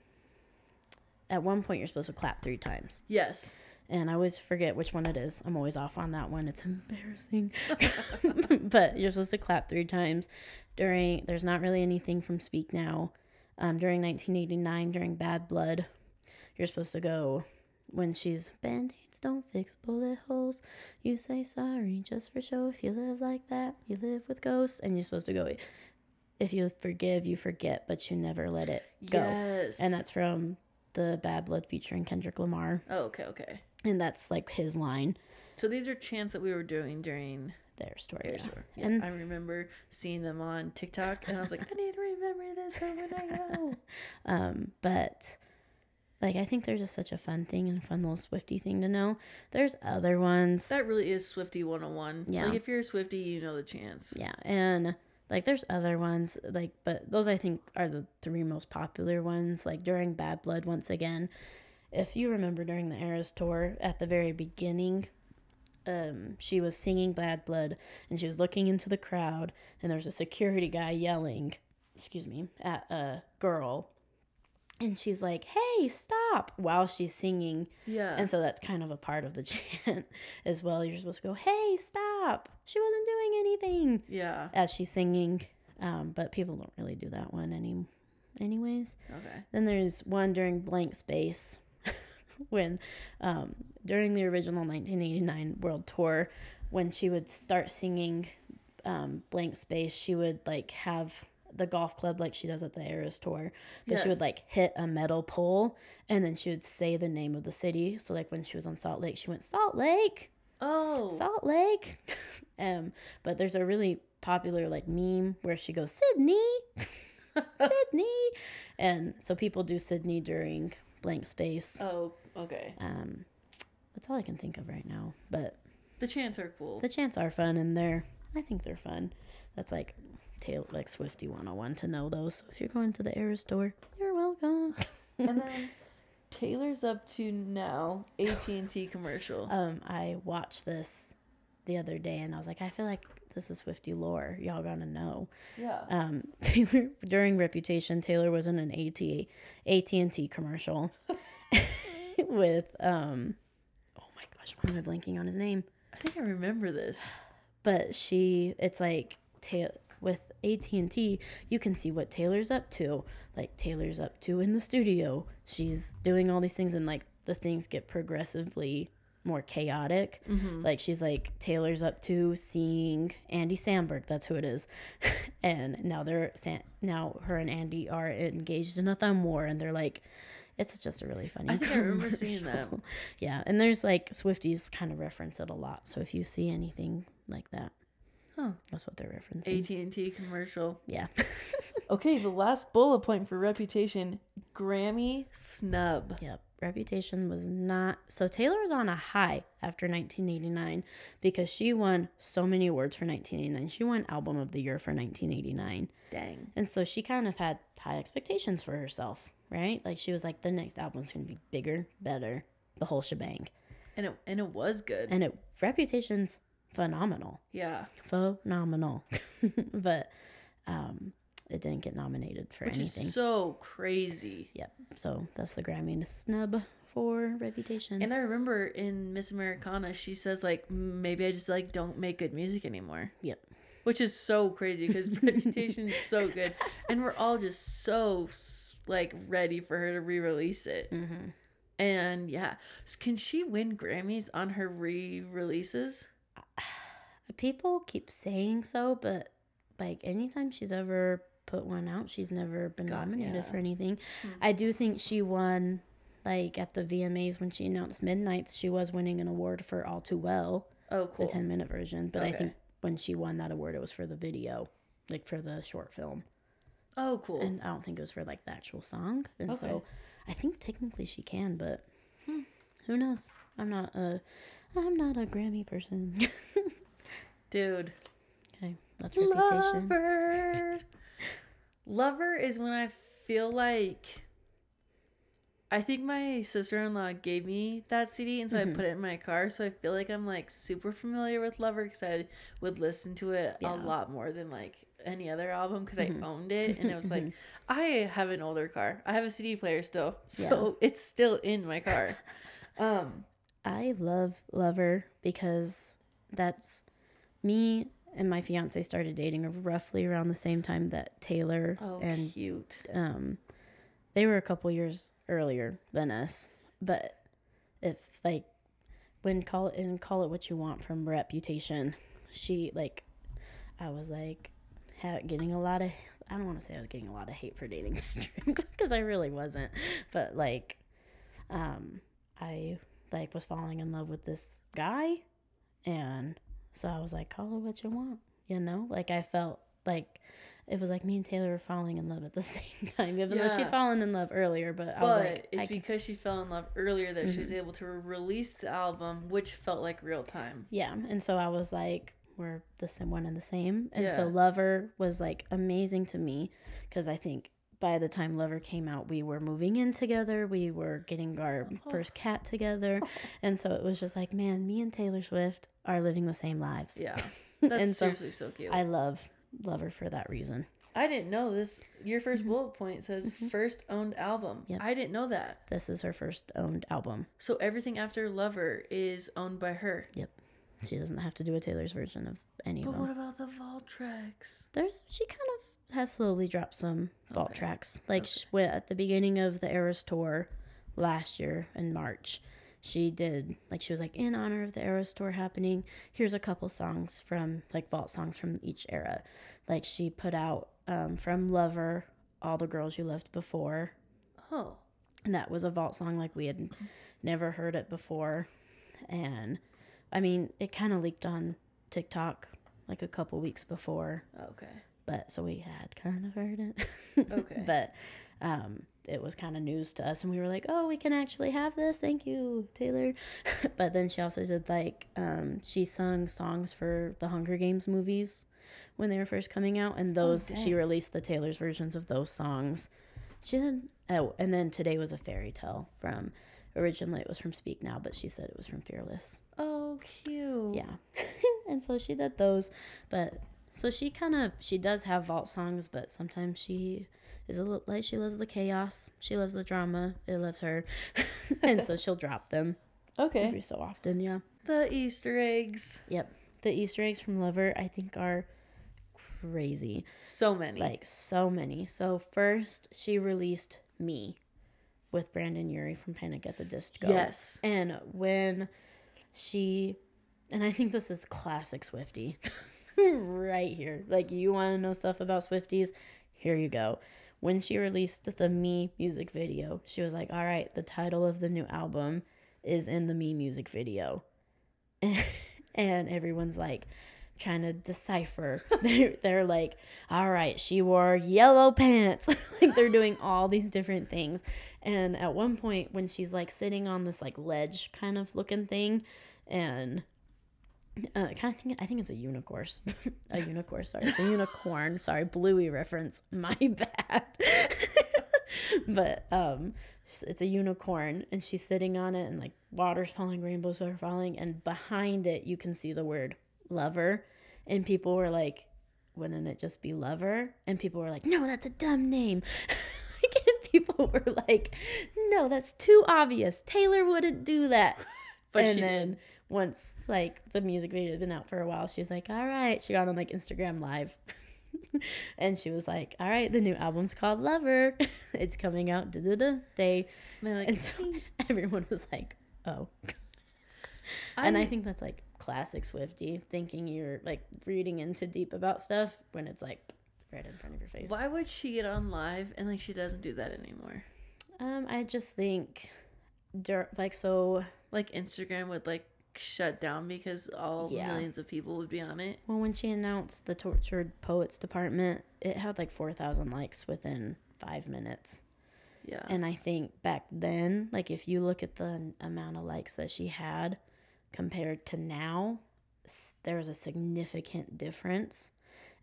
at one point you're supposed to clap three times, Yes. And I always forget which one it is. I'm always off on that one. It's embarrassing, but you're supposed to clap three times during. There's not really anything from Speak Now. Um, during 1989, during Bad Blood, you're supposed to go when she's band-aids don't fix bullet holes you say sorry just for show if you live like that you live with ghosts and you're supposed to go if you forgive you forget but you never let it go Yes. and that's from the bad blood featuring kendrick lamar Oh, okay. Okay. And that's like his line So these are chants that we were doing during their story their yeah. tour. Yeah, And- I remember seeing them on TikTok, and I was like, I need to remember this for when I go. Um, but like I think they're just such a fun thing and a fun little Swiftie thing to know. There's other ones. That really is Swiftie 101. Yeah. Like if you're a Swiftie, you know the chants. yeah, and like there's other ones like but those I think are the three most popular ones. Like during Bad Blood once again, if you remember during the Eras tour at the very beginning, um, she was singing Bad Blood and she was looking into the crowd, and there was a security guy yelling, excuse me, at a girl. And she's like, hey, stop, while she's singing. Yeah. And so that's kind of a part of the chant as well. You're supposed to go, hey, stop. She wasn't doing anything yeah. as she's singing. Um, but people don't really do that one any, anyways. Okay. Then there's one during Blank Space when um, during the original 1989 World Tour, when she would start singing um, Blank Space, she would like have the golf club like she does at the Eras Tour, but she would like hit a metal pole and then she would say the name of the city. So like when she was on Salt Lake, she went Salt Lake. Oh. Salt Lake. um, but there's a really popular like meme where she goes Sydney, Sydney, and so people do Sydney during blank space. oh. Okay. Um, that's all I can think of right now. But The chants are cool. the chants are fun, and they're I think they're fun. That's like Taylor like Swiftie 101 to know those. So if you're going to the Eras tour, you're welcome. and then Taylor's up to now AT and T commercial. Um, I watched this the other day, and I was like, I feel like this is Swiftie lore. Y'all gonna know. yeah. um, Taylor during Reputation, Taylor was in an AT AT and T commercial with um, oh my gosh, why am I blanking on his name? I think I remember this. But she, it's like ta- with AT and T, you can see what Taylor's up to. Like Taylor's up to in the studio, she's doing all these things, and like the things get progressively more chaotic. Like she's like Taylor's up to seeing Andy Samberg. That's who it is. and now they're now her and Andy are engaged in a thumb war, and they're like, it's just a really funny. I think I remember seeing that. Yeah, and there's like Swifties kind of reference it a lot. So if you see anything like that, Huh. that's what they're referencing. AT and T commercial. Yeah. Okay, the last bullet point for Reputation: Grammy snub. Yep. Reputation was not so Taylor was on a high after 1989 because she won so many awards for 1989. She won Album of the Year for 1989. Dang. And so she kind of had high expectations for herself, right? Like she was like the next album's going to be bigger, better, the whole shebang. And it and it was good. And it Reputation's phenomenal. yeah. Phenomenal. but um it didn't get nominated for Which anything. is so crazy. Yep. So that's the Grammy snub for Reputation. And I remember in Miss Americana, she says like, maybe I just like don't make good music anymore. Yep. Which is so crazy because Reputation is so good, and we're all just so like ready for her to re-release it. Mm-hmm. And yeah, can she win Grammys on her re-releases? People keep saying so, but like anytime she's ever put one out, she's never been God, nominated yeah. for anything. Hmm. I do think she won, like at the VMAs when she announced Midnights, she was winning an award for All Too Well, Oh, cool. the 10 minute version. But I think when she won that award, it was for the video, like for the short film. Oh, cool. And I don't think it was for like the actual song. And Okay. so I think technically she can, but hmm, who knows? I'm not a. I'm not a Grammy person. Dude. okay, that's reputation. Lover. Is when I feel like I think my sister-in-law gave me that CD and so Mm-hmm. I put it in my car so I feel like I'm like super familiar with Lover cuz I would listen to it Yeah. Mm-hmm. a lot more than like any other album cuz I owned it and it was like I have an older car. I have a CD player still. So it's still in my car. um I love Lover because that's me and my fiance started dating roughly around the same time that Taylor oh and cute. um they were a couple years earlier than us but if like when call it and call it what you want from reputation she like i was like ha- getting a lot of i don't want to say i was getting a lot of hate for dating patrick because i really wasn't but like um i like was falling in love with this guy and so i was like call it what you want you know like i felt like it was like me and Taylor were falling in love at the same time, even though she'd fallen in love earlier. But I was like, it's I because she fell in love earlier that she was Mm-hmm. able to release the album, which felt like real time. yeah. And so I was like, we're the same one and the same. And so Lover was like amazing to me because I think by the time Lover came out, we were moving in together. We were getting our Oh. first cat together. And so it was just like, man, me and Taylor Swift are living the same lives. Yeah. That's And so seriously so cute. I, love Lover for that reason. I didn't know this. Your 1st bullet point says first owned album. Mm-hmm. Yep. I didn't know that. This is her first owned album. So everything after Lover is owned by her. Yep. She doesn't have to do a Taylor's version of any of But what about the vault tracks? There's she kind of has slowly dropped some vault Okay. tracks. Like sh sh- at the beginning of the Eras tour last year in March, she did like she was like in honor of the Eras tour happening. Here's a couple songs from like vault songs from each era. Like she put out um, from Lover, All the Girls You Loved Before, Oh. and that was a vault song like we had never heard it before and i mean it kind of leaked on tiktok like a couple weeks before Okay. But so we had kind of heard it. Okay. but um it was kind of news to us and we were like oh we can actually have this. Thank you taylor. But then she also did like um she sung songs for the hunger games movies when they were first coming out and those she released the taylor's versions of those songs. She did oh and then today was a fairy tale from originally it was from speak now but she said it was from fearless. Oh, cute. yeah. And so she did those but so she kind of she does have vault songs but sometimes she is a little like she loves the chaos she loves the drama it loves her and so she'll drop them Okay. every so often yeah The Easter eggs. yep the easter eggs from lover i think are crazy So many. like so many so first she released me with Brendon Urie from panic at the disco yes. And when she, and I think this is classic Swiftie right here. Like, you want to know stuff about Swifties? Here you go. When she released the Me music video, she was like, All right, the title of the new album is in the Me music video. and everyone's like, trying to decipher. They're, they're like, all right, she wore yellow pants. like they're doing all these different things. And at one point, when she's like sitting on this like ledge kind of looking thing, and uh, kind of think I think it's a unicorn. a unicorn, sorry, it's a unicorn. Sorry, Bluey reference. My bad. but um, it's a unicorn, and she's sitting on it, and like water's falling, rainbows are falling, and behind it you can see the word lover, and people were like, "Wouldn't it just be lover?" And people were like, "No, that's a dumb name." and people were like, "No, that's too obvious. Taylor wouldn't do that." But and she then did. Once like the music video had been out for a while, she was like, "All right." She got on like Instagram Live, and she was like, "All right, the new album's called Lover. it's coming out da da da day." And like, And so everyone was like, "Oh." and I think that's like classic Swiftie, thinking you're like reading into deep about stuff when it's like right in front of your face. why would she get on live and like she doesn't do that anymore? Um, I just think, like so. Like Instagram would like shut down because all Yeah. millions of people would be on it. Well, when she announced the Tortured Poets Department, it had like 4,000 likes within five minutes. Yeah. And I think back then, like if you look at the amount of likes that she had compared to now, there was a significant difference.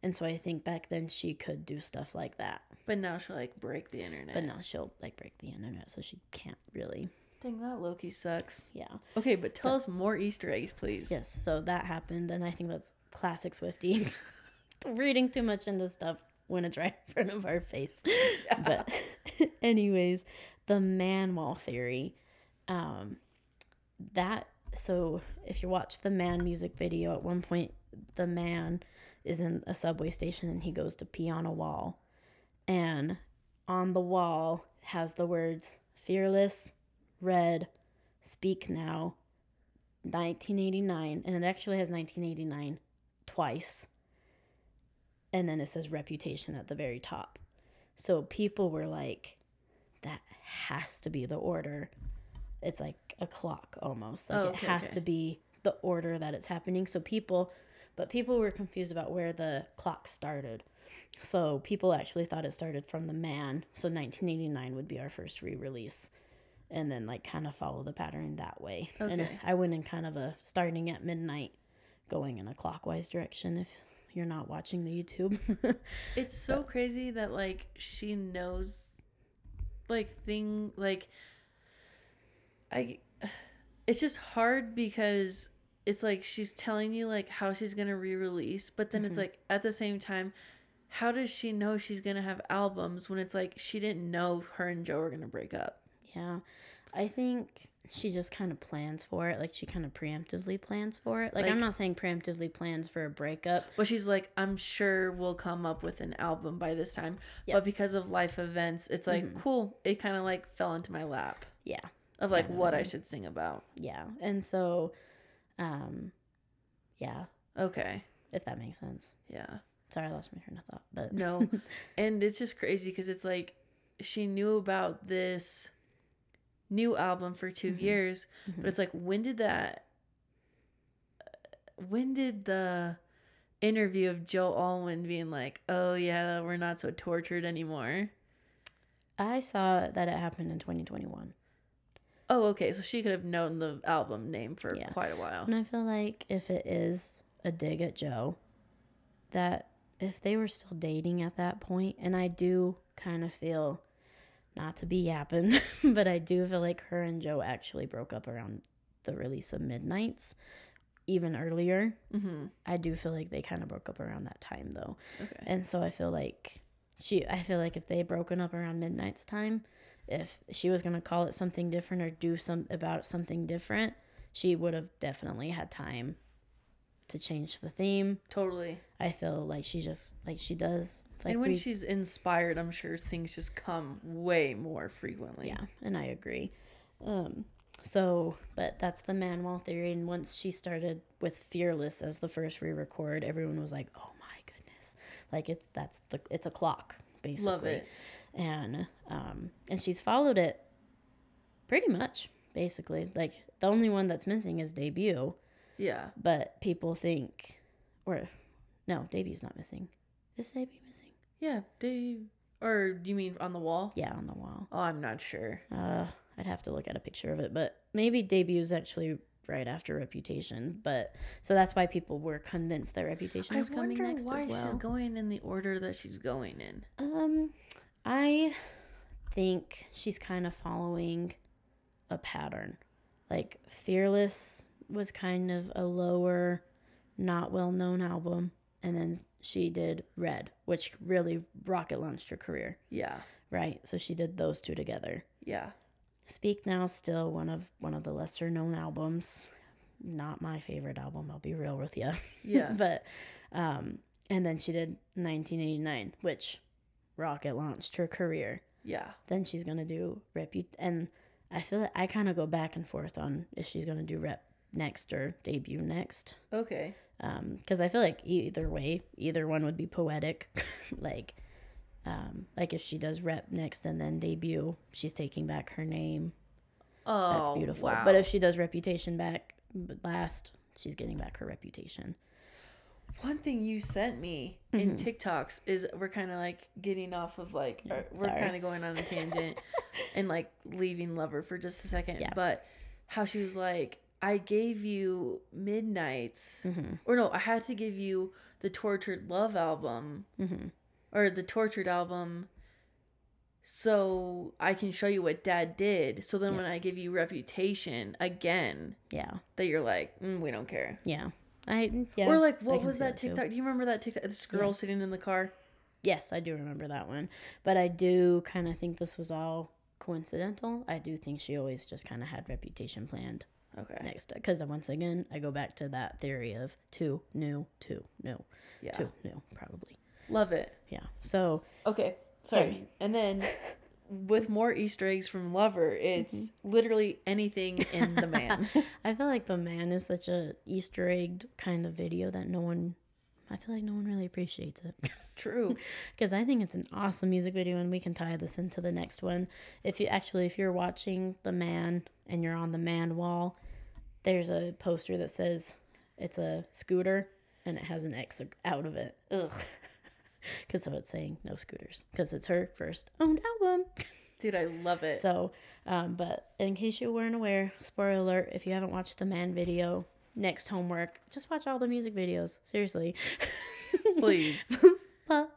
And so I think back then she could do stuff like that. but now she'll like break the internet. But now she'll like break the internet, so she can't really. Dang, that lowkey sucks. Yeah. Okay, but tell us more Easter eggs, please. Yes. So that happened. And I think that's classic Swiftie. Reading too much into stuff when it's right in front of our face. But, anyways, the man wall theory. Um, that so if you watch the man music video, at one point the man is in a subway station and he goes to pee on a wall, and on the wall has the words "fearless," "red," "speak now," 1989, and it actually has 1989 twice, and then it says "reputation" at the very top. So people were like, "That has to be the order." It's like a clock almost. Like Oh, it has okay. to be the order that it's happening. So people, but people were confused about where the clock started. So people actually thought it started from the man. So 1989 would be our first re-release, and then like kind of follow the pattern that way. And Okay. I went in kind of a starting at midnight, going in a clockwise direction. If you're not watching the YouTube. It's so crazy that like she knows like thing like I it's just hard because it's like she's telling you like how she's going to re-release, but then it's Mhm. like at the same time how does she know she's going to have albums when it's like she didn't know her and Joe were going to break up? Yeah. I think she just kind of plans for it. Like she kind of preemptively plans for it. Like, Like- I'm not saying preemptively plans for a breakup. But she's like, I'm sure we'll come up with an album by this time. Yep. But because of life events, it's like, Mhm. cool. It kind of like fell into my lap Yeah. of like what I should sing about. Yeah. And so um yeah, Okay. if that makes sense. Yeah. Sorry, I lost my train of thought. But No. and it's just crazy because it's like she knew about this new album for 2 Mhm. years, Mhm. but it's like, when did that, when did the interview of Joe Alwyn being like, oh yeah, we're not so tortured anymore? I saw that it happened in 2021. Oh, okay. So she could have known the album name for Yeah. quite a while. And I feel like if it is a dig at Joe, that if they were still dating at that point, and I do kind of feel, not to be yapping, but I do feel like her and Joe actually broke up around the release of Midnights, even earlier. Mm-hmm. I do feel like they kind of broke up around that time though. Okay. And so I feel like she I feel like if they broken up around midnight's time, if she was gonna call it something different or do some about something different, she would have definitely had time to change the theme. Totally. I feel like she just like she does like and when we- she's inspired, I'm sure things just come way more frequently. Yeah, and I agree. Um so but that's the man wall theory and once she started with Fearless as the first re-record, everyone was like, "Oh my goodness." Like it's that's the it's a clock basically. Love it. and um and she's followed it pretty much basically like the only one that's missing is debut Yeah. but people think or no debu's not missing is debut missing Yeah. Dave. Or do you mean on the wall? yeah on the wall Oh, I'm not sure. uh i'd have to look at a picture of it but maybe debu's actually right after reputation but so that's why people were convinced that reputation I was coming next why as well she's going in the order that she's going in. Um, I think she's kind of following a pattern. Like Fearless was kind of a lower, not well known album, and then she did Red, which really rocket launched her career, Yeah. right? So she did those two together. Yeah. Speak Now still one of one of the lesser known albums. Not my favorite album, I'll be real with you. Yeah. but um and then she did 1989 which rocket launched her career yeah. then she's gonna do reput and i feel like i kind of go back and forth on if she's gonna do rep next or debut next Okay. um because i feel like either way either one would be poetic like um like if she does rep next and then debut she's taking back her name Oh, that's beautiful Wow. but if she does reputation back last she's getting back her reputation One thing you sent me in TikToks is we're kind of like getting off of like Mm-hmm. Yeah, we're kind of going on a tangent and like leaving Lover for just a second. Yeah. But how she was like, I gave you Midnights, mm-hmm. or no, I had to give you the Tortured Love album Mm-hmm. or the Tortured album. So I can show you what Dad did. So then Yeah. when I give you Reputation again, yeah that you're like, mm, we don't care. Yeah. I yeah. or like, what was that too. TikTok? Do you remember that TikTok? This girl Yeah. sitting in the car. Yes, I do remember that one. But I do kind of think this was all coincidental. I do think she always just kind of had reputation planned Okay. next because once again, I go back to that theory of two new, two new, Yeah. two new, probably. Love it. Yeah. So Okay. Sorry. Sorry. And then with more Easter eggs from Lover, it's mm-hmm. literally anything in the man. I feel like the man is such a Easter egg kind of video that no one. I feel like no one really appreciates it. True. because I think it's an awesome music video, and we can tie this into the next one. If you actually, if you're watching the man and you're on the man wall, there's a poster that says it's a scooter and it has an X out of it. Ugh. Because so it's saying no scooters because it's her first owned album. Dude, I love it. So, um, but in case you weren't aware, spoiler alert: if you haven't watched the man video, next homework, just watch all the music videos. Seriously. Please.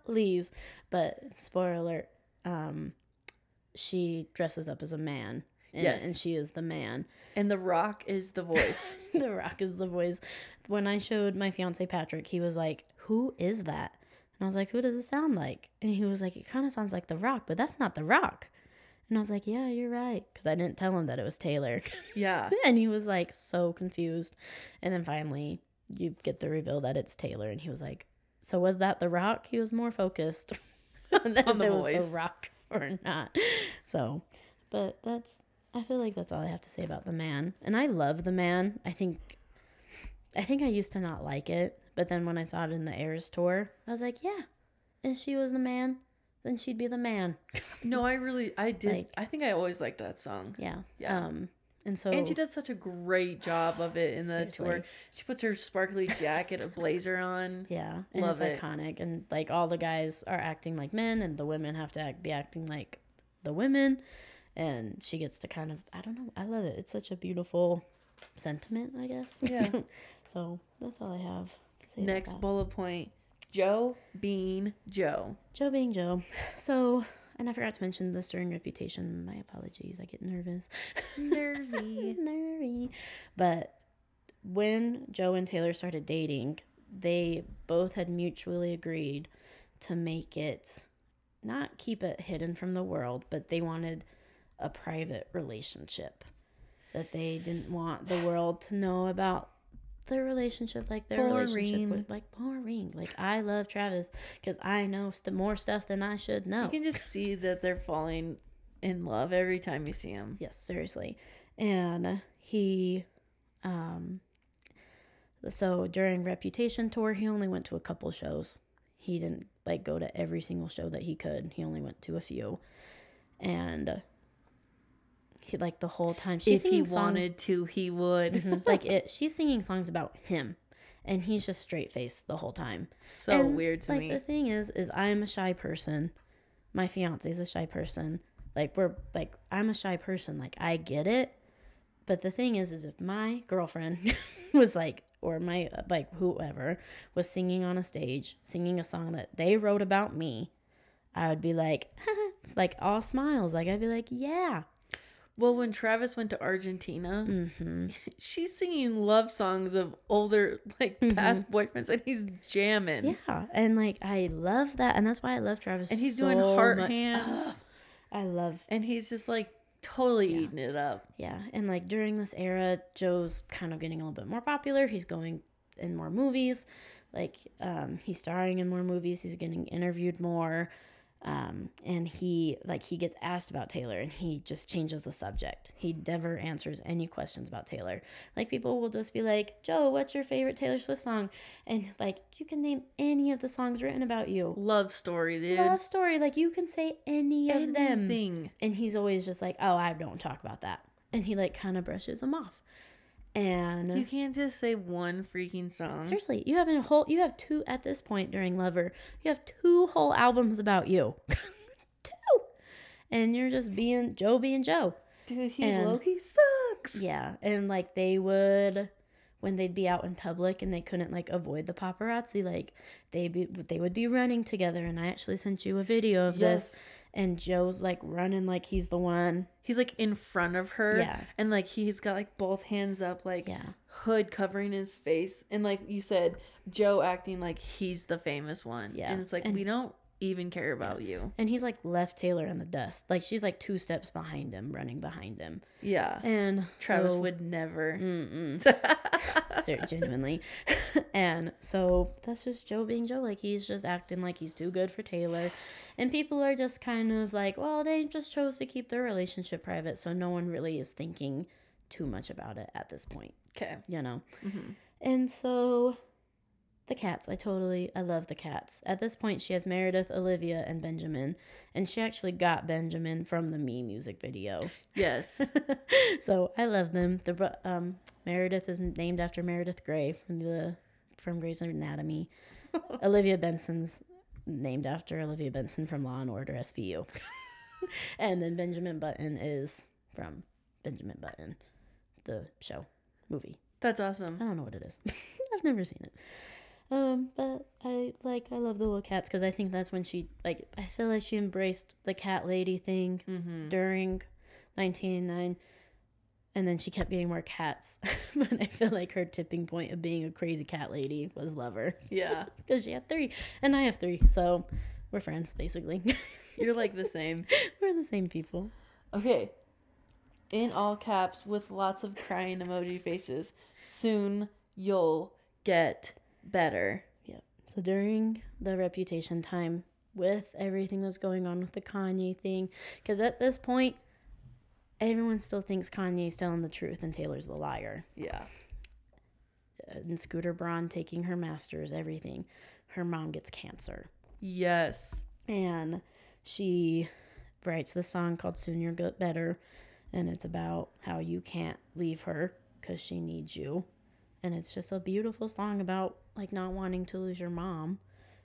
Please. But spoiler alert, um, she dresses up as a man. And, Yes. And she is the man. And The Rock is the voice. the Rock is the voice. When I showed my fiance Patrick, he was like, Who is that? And I was like, Who does it sound like? And he was like, It kind of sounds like The Rock, but that's not The Rock. And I was like, Yeah, you're right. Because I didn't tell him that it was Taylor. yeah. and he was like so confused. And then finally, you get the reveal that it's Taylor. And he was like, So was that The Rock? He was more focused on, On the if it was voice. The Rock or not. So, but that's, I feel like that's all I have to say about The Man. And I love The Man. I think, I think I used to not like it. But then when I saw it in the Eras tour, I was like, yeah, if she was the man, then she'd be the man. No, I really, I did. Like- I think I always liked that song. Yeah. Yeah. Um, and so, And she does such a great job of it in the tour. She puts her sparkly jacket, a blazer on. Yeah, and Love it's it. iconic, and like all the guys are acting like men, and the women have to act, be acting like the women, and she gets to kind of I don't know, I love it. It's such a beautiful sentiment, I guess. Yeah. so that's all I have to say. Next bullet point Joe being Joe. Joe being Joe. So, and I forgot to mention this during Reputation. My apologies. I get nervous. Nervy. Nervy. But when Joe and Taylor started dating, they both had mutually agreed to make it not keep it hidden from the world, but they wanted a private relationship. That they didn't want the world to know about their relationship, like their relationship Boring. with, like boring. Like I love Travis because I know st- more stuff than I should know. You can just see that they're falling in love every time you see them. Yes, seriously. And he um so during Reputation tour, he only went to a couple shows. He didn't like go to every single show that he could. He only went to a few. And he like the whole time. She's if he songs wanted to, he would. Mhm, like it she's singing songs about him and he's just straight faced the whole time. so And, weird to like me. the thing is is i'm a shy person. My fiance is a shy person. Like we're like i'm a shy person. Like i get it. But the thing is is if my girlfriend was like or my like whoever was singing on a stage singing a song that they wrote about me i would be like it's like all smiles. Like i'd be like yeah Well, when Travis went to Argentina, mm-hmm. she's singing love songs of older, like past boyfriends, and he's jamming. yeah and like i love that and that's why i love travis And he's doing heart much. hands, i love and he's just like totally eating it up. Yeah, and like during this era, Joe's kind of getting a little bit more popular. He's going in more movies, like um, he's starring in more movies. He's getting interviewed more, um, and he like he gets asked about Taylor, and he just changes the subject. He never answers any questions about Taylor. Like people will just be like, "Joe, what's your favorite Taylor Swift song?" And like you can name any of the songs written about you. Love story, dude. Love story, like you can say any of them. Anything. And he's always just like, "Oh, I don't talk about that," and he like kind of brushes them off. And You can't just say one freaking song. seriously, you have a whole, you have two at this point during Lover, you have two whole albums about you, two, and you're just being Joe being Joe. Dude, he And- sucks. Yeah, and like they would when they'd be out in public and they couldn't like avoid the paparazzi, like they be they would be running together. And I actually sent you a video of this, Yes. And Joe's like running like he's the one. He's like in front of her. Yeah. And like he's got like both hands up, like Yeah. hood covering his face. And like you said, Joe acting like he's the famous one. Yeah. And it's like, And- we don't even care about you. And he's like left Taylor in the dust. Like she's like two steps behind him, running behind him. Yeah. And Travis so- would never. Ser- genuinely. and so that's just Joe being Joe. Like he's just acting like he's too good for Taylor. And people are just kind of like, well, they just chose to keep their relationship private. So no one really is thinking too much about it at this point, Okay. you know? Mm-hmm. And so the cats, I totally, I love the cats. At this point, she has Meredith, Olivia, and Benjamin. And she actually got Benjamin from the Me music video. Yes. so I love them. The um, Meredith is named after Meredith Grey from the from Grey's Anatomy. Olivia Benson's named after Olivia Benson from Law and Order SVU. and then Benjamin Button is from Benjamin Button, the show movie. That's awesome. I don't know what it is. I've never seen it. Um, but I like I love the little cats because I think that's when she like I feel like she embraced the cat lady thing Mm-hmm. during 1989 and then she kept getting more cats but i feel like her tipping point of being a crazy cat lady was lover Yeah. because she had three and i have three so we're friends basically You're like the same. we're the same people Okay. In all caps with lots of crying emoji faces. Soon you'll get better. yeah so during the reputation time with everything that's going on with the kanye thing because at this point everyone still thinks kanye's telling the truth and taylor's the liar Yeah. and scooter braun taking her masters everything her mom gets cancer Yes. and she writes the song called soon you'll get better and it's about how you can't leave her because she needs you and it's just a beautiful song about like not wanting to lose your mom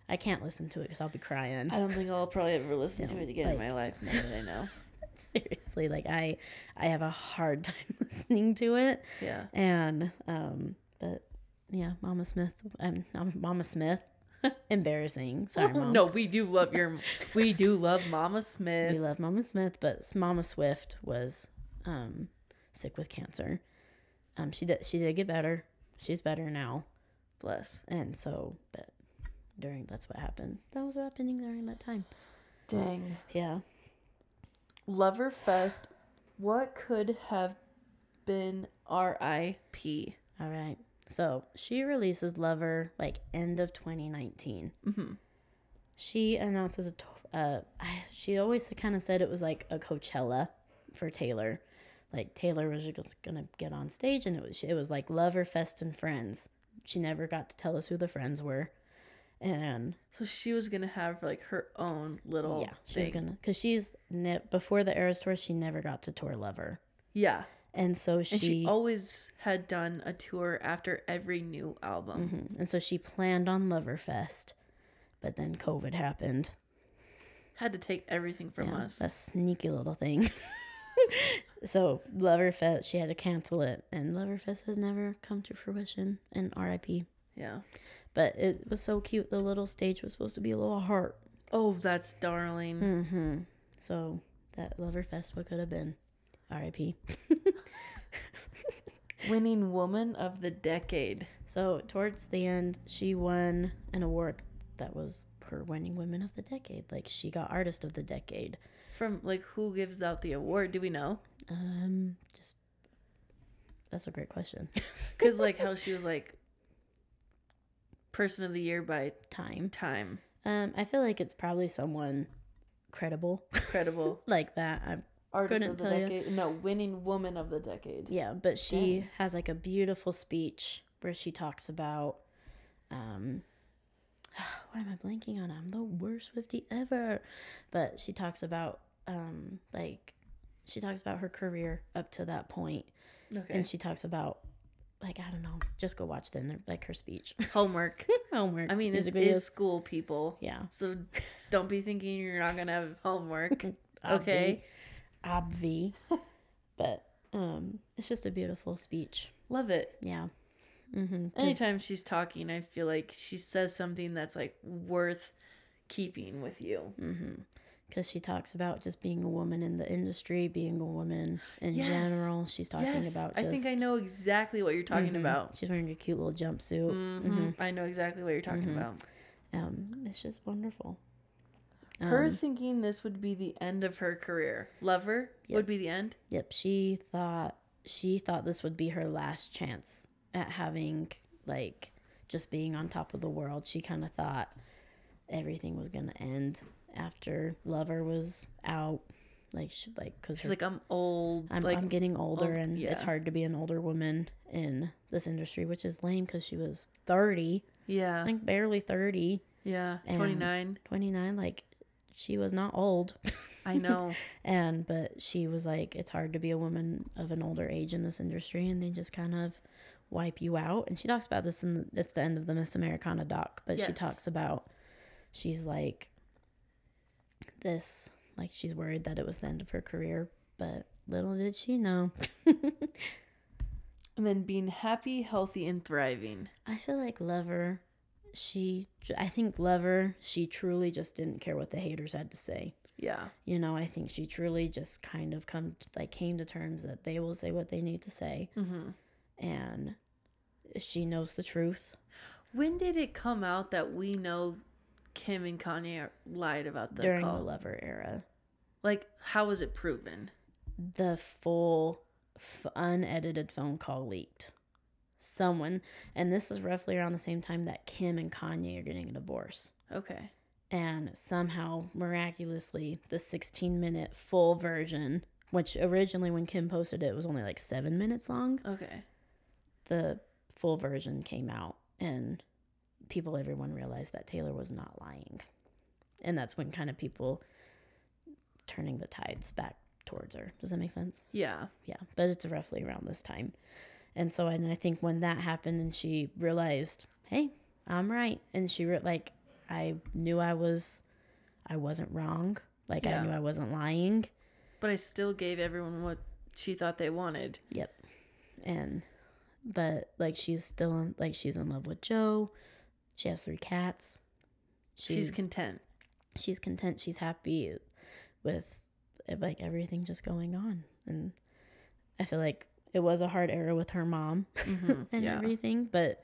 i can't listen to it because i'll be crying I don't think I'll probably ever listen to it again in my life now that I know. seriously like i i have a hard time listening to it Yeah. and um but yeah mama smith um, mama smith embarrassing sorry mom No, we do love your we do love Mama Smith. We love Mama Smith, but Mama Swift was um, sick with cancer. Um, she did she did get better. She's better now, Bless. and so but during that's what happened. That was happening during that time. Dang. Yeah. Lover Fest. What could have been R.I.P. All right. So she releases Lover like end of 2019. Mm-hmm. She announces a. Uh, I, she always kind of said it was like a Coachella for Taylor. Like Taylor was just gonna get on stage, and it was it was like Lover Fest and Friends. She never got to tell us who the friends were, and So she was gonna have like her own little yeah, she was thing. gonna because she's ne- before the Eras tour, she never got to tour Lover, Yeah. and so she, And she always had done a tour after every new album. Mhm. and so she planned on Lover Fest, but then COVID happened. Had to take everything from Yeah, us. A sneaky little thing. so Loverfest, she had to cancel it, and Loverfest has never come to fruition. And R.I.P. Yeah. But it was so cute. The little stage was supposed to be a little heart. Oh, that's darling. Mm-hmm. So that Loverfest, what could have been? R.I.P. Winning woman of the decade. So towards the end, she won an award that was her winning women of the decade. Like she got artist of the decade. From like who gives out the award? Do we know? Um, just that's a great question. Because like how she was like person of the year by Time. time. Um, I feel like it's probably someone credible Credible. like that. I'm, Artist Couldn't of the tell ya. decade. No, winning woman of the decade. yeah, but she Dang. has like a beautiful speech where she talks about, um, why am I blanking on? I'm the worst Swiftie ever. But she talks about, um, like, she talks about her career up to that point, Okay. and she talks about, like, I don't know, just go watch then like her speech. Homework. Homework. I mean, this is school people. yeah. So don't be thinking you're not gonna have homework. Okay. Obvi. but um, it's just a beautiful speech. Love it. Yeah. Mm-hmm. Anytime she's talking, I feel like she says something that's like worth keeping with you. Because she talks about just being a woman in the industry, being a woman in Yes. general. She's talking yes, about. I think I know exactly what you're talking Mhm. about. She's wearing a cute little jumpsuit. Mm-hmm. I know exactly what you're talking Mhm. about. Um, it's just wonderful. Her Um, thinking this would be the end of her career. Lover Yep. would be the end. Yep, she thought she thought this would be her last chance at having like just being on top of the world. She kind of thought everything was gonna end after Lover was out. Like she like because She's like, I'm old. I'm, like, I'm getting older old- and it's hard to be an older woman in this industry, which is lame because she was 30, yeah, I think barely 30, yeah, and- 29. 29. Like she was not old. I know. and but she was like it's hard to be a woman of an older age in this industry and they just kind of wipe you out and she talks about this in the, it's the end of the miss americana doc but she talks about she's like this like she's worried that it was the end of her career but little did she know And then being happy, healthy, and thriving. I feel like Lover, she, I think Lover, she truly just didn't care what the haters had to say. Yeah. You know, I think she truly just kind of come like came to terms that they will say what they need to say, Mm-hmm. and she knows the truth. When did it come out that we know Kim and Kanye lied about the during call? the Lover era. like, how was it proven? The full, f- unedited phone call leaked. Someone, and this is roughly around the same time that Kim and Kanye are getting a divorce. Okay. and somehow miraculously the 16 minute full version which originally when kim posted it was only like seven minutes long Okay. the full version came out and people everyone realized that taylor was not lying. And that's when kind of people turning the tides back towards her. Does that make sense? Yeah. yeah but it's roughly around this time. And so and i think when that happened and she realized hey i'm right. And she re- like i knew i was i wasn't wrong. Like Yeah. i knew i wasn't lying. But I still gave everyone what she thought they wanted. yep. And but like she's still in, like she's in love with joe she has three cats She's, content. she's content she's happy with eh, like everything just going on and i feel like it was a hard era with her mom Mhm, and yeah. everything but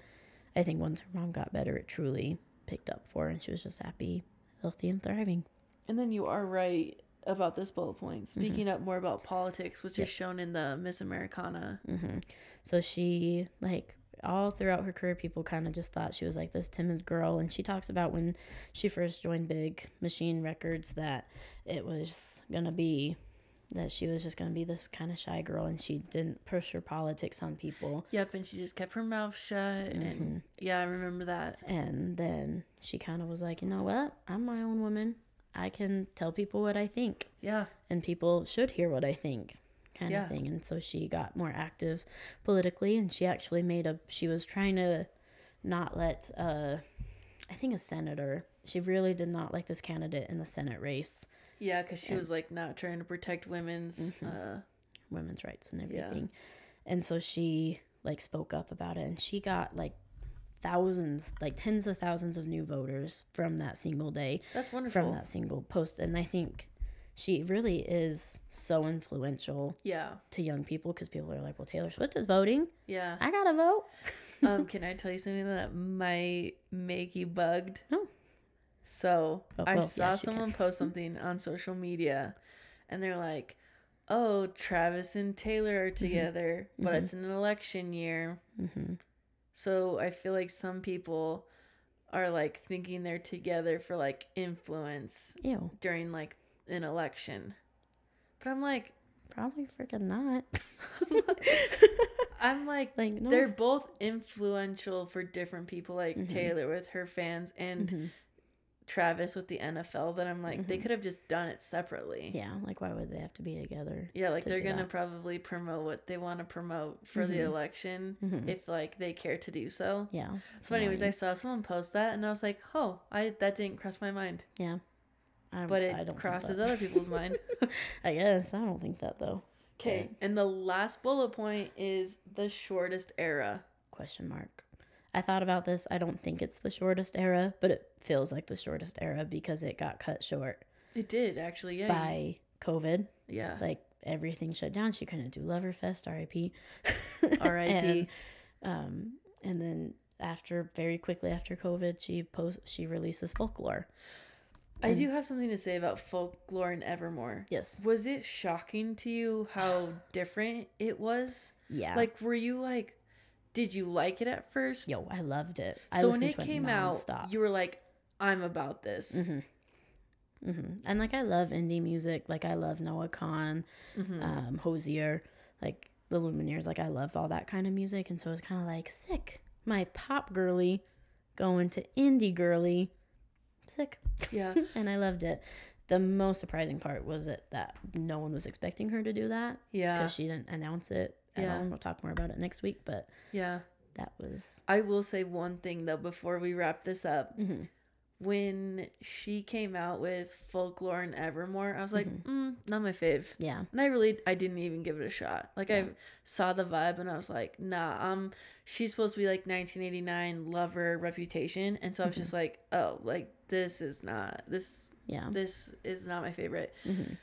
i think once her mom got better it truly picked up for her and she was just happy healthy and thriving And then you are right about this bullet point. Speaking up more about politics, which is shown in the Miss Americana. hmm so she like all throughout her career people kind of just thought she was like this timid girl and she talks about when she first joined big machine records that it was gonna be that she was just gonna be this kind of shy girl and she didn't push her politics on people Yep, and she just kept her mouth shut. And mm-hmm. yeah, I remember that. and then she kind of was like you know what i'm my own woman i can tell people what i think Yeah. and people should hear what I think kind Yeah. of thing. And so she got more active politically and she actually made a she was trying to not let uh I think a senator. She really did not like this candidate in the Senate race, Yeah, because she was like not trying to protect women's. Uh, women's rights and Yeah. everything. And so she like spoke up about it and she got like thousands, like tens of thousands of new voters from that single day. that's wonderful. from that single post and i think she really is so influential Yeah. to young people because people are like well taylor swift is voting Yeah. i gotta vote um, can I tell you something that might make you bugged? No. So Oh, I saw yes, someone post something on social media, and they're like, "Oh, Travis and Taylor are together, but it's an election year." mm-hmm. So I feel like some people are like thinking they're together for like influence ew during like an election. But I'm like, probably freaking not I'm like, like no they're both influential for different people, like Mhm. Taylor with her fans and Mhm. Travis with the NFL. That I'm like, they Mhm. could have just done it separately. yeah like why would they have to be together Yeah, like to they're gonna that. probably promote what they want to promote for the Mhm. election Mhm. if like they care to do so. yeah So, anyways, I saw someone post that and I was like, oh, I that didn't cross my mind, yeah I, but it crosses other people's mind. i guess. I don't think that though. Okay, and the last bullet point is the shortest era. question mark. I thought about this. I don't think it's the shortest era but it feels like the shortest era because it got cut short. It did actually, yeah. by covid. Yeah. like everything shut down. She couldn't do loverfest rip R.I.P.. and, um and then after very quickly after covid she post she releases folklore I do have something to say about folklore and Evermore. yes Was it shocking to you how different it was? yeah Like, were you like, did you like it at first? yo i loved it I so when it came out, you were like, I'm about this. hmm hmm And like I love indie music. Like I love Noah Kahan, Mhm. um, Hozier, like the Lumineers. Like I love all that kind of music. And so it was kind of like sick. My pop girly going to indie girly, sick. Yeah. and I loved it. The most surprising part was it that no one was expecting her to do that Yeah. because she didn't announce it at Yeah. all. And we'll talk more about it next week. But Yeah. that was I will say one thing though before we wrap this up. mhm. When she came out with folklore and evermore i was like mm, not my fave. Yeah. and i really i didn't even give it a shot. Like i saw the vibe and i was like nah um she's supposed to be like 1989 lover reputation. And so i was just like oh like this is not this Yeah. this is not my favorite. Hmm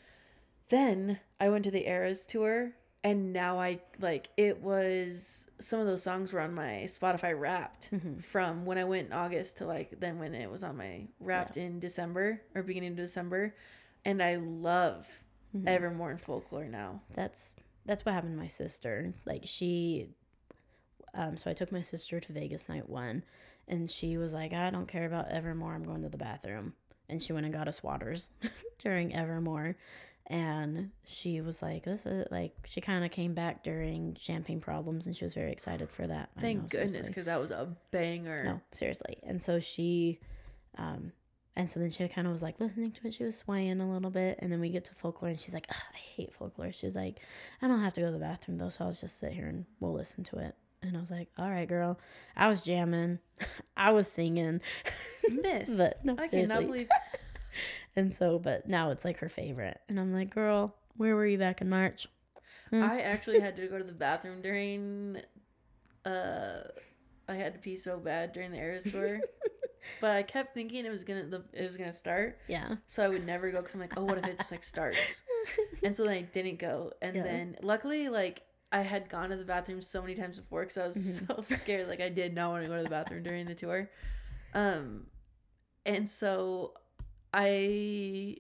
then I went to the Eras tour and now I like it was some of those songs were on my Spotify wrapped Mhm. from when I went in August to like then when it was on my wrapped in December or beginning of December and I love Mhm. Evermore and Folklore now. That's that's what happened to my sister. Like she um so I took my sister to Vegas night 1 and she was like, "I don't care about Evermore. I'm going to the bathroom." And she went and got us waters during Evermore. And she was like, "This is like." She kind of came back during Champagne Problems, and she was very excited for that. Thank know, goodness because that was a banger. No, seriously. And so she, um, and so then she kind of was like listening to it. She was swaying a little bit, and then we get to folklore, and she's like, "I hate folklore." She's like, "I don't have to go to the bathroom though, so I'll just sit here and we'll listen to it." And I was like, "All right, girl." I was jamming, I was singing, Miss. but no, I seriously. cannot believe And so, but now it's like her favorite, and I'm like, "Girl, where were you back in March?" Hmm. I actually had to go to the bathroom during uh I had to pee so bad during the Eras tour. but I kept thinking it was gonna the it was gonna start. Yeah. So I would never go because I'm like, oh, what if it just like starts? And so then I didn't go. And Yeah. then luckily, like I had gone to the bathroom so many times before because I was Mhm. so scared. Like I did not want to go to the bathroom during the tour. Um, and so I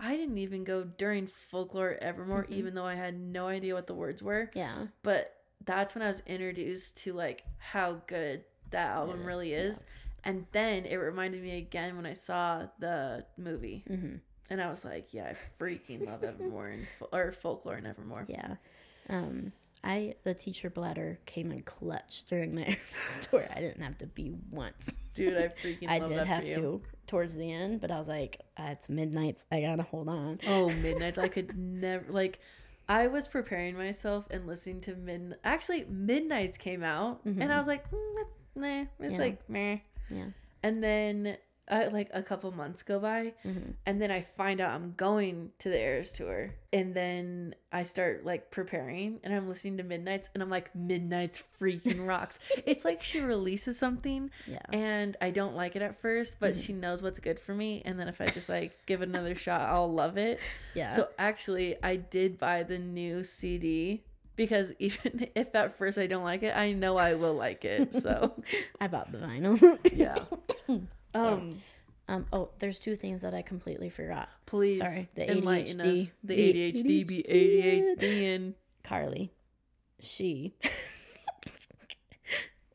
I didn't even go during folklore evermore, Mhm. even though I had no idea what the words were. yeah. But that's when I was introduced to like how good that album is, really yeah. is. And then it reminded me again when I saw the movie. Mm-hmm. And I was like, yeah, I freaking love Evermore and fo- or Folklore and Evermore. Yeah. Um, I the teacher bladder came in clutch during the tour. I didn't have to be once. Dude, I freaking I love did that have for you. to towards the end, but I was like, uh, it's midnights. I gotta hold on. Oh, Midnights. I could never like I was preparing myself and listening to Mid actually Midnights came out and Mhm. I was like, mm, nah, it's Yeah. like meh. Yeah. And then uh, like a couple months go by hmm and then I find out I'm going to the Eras tour, and then I start like preparing, and I'm listening to Midnight's, and I'm like, Midnight's freaking rocks. it's like she releases something, Yeah. and I don't like it at first, but Mhm. she knows what's good for me, and then if I just like give it another shot, I'll love it. Yeah. So actually, I did buy the new CD. Because even if at first I don't like it, I know I will like it. So I bought the vinyl. yeah. Um, Um. Oh, there's two things that I completely forgot. please Sorry, the enlighten ADHD. us. The The ADHD be ADHD. ADHD and Karlie, she.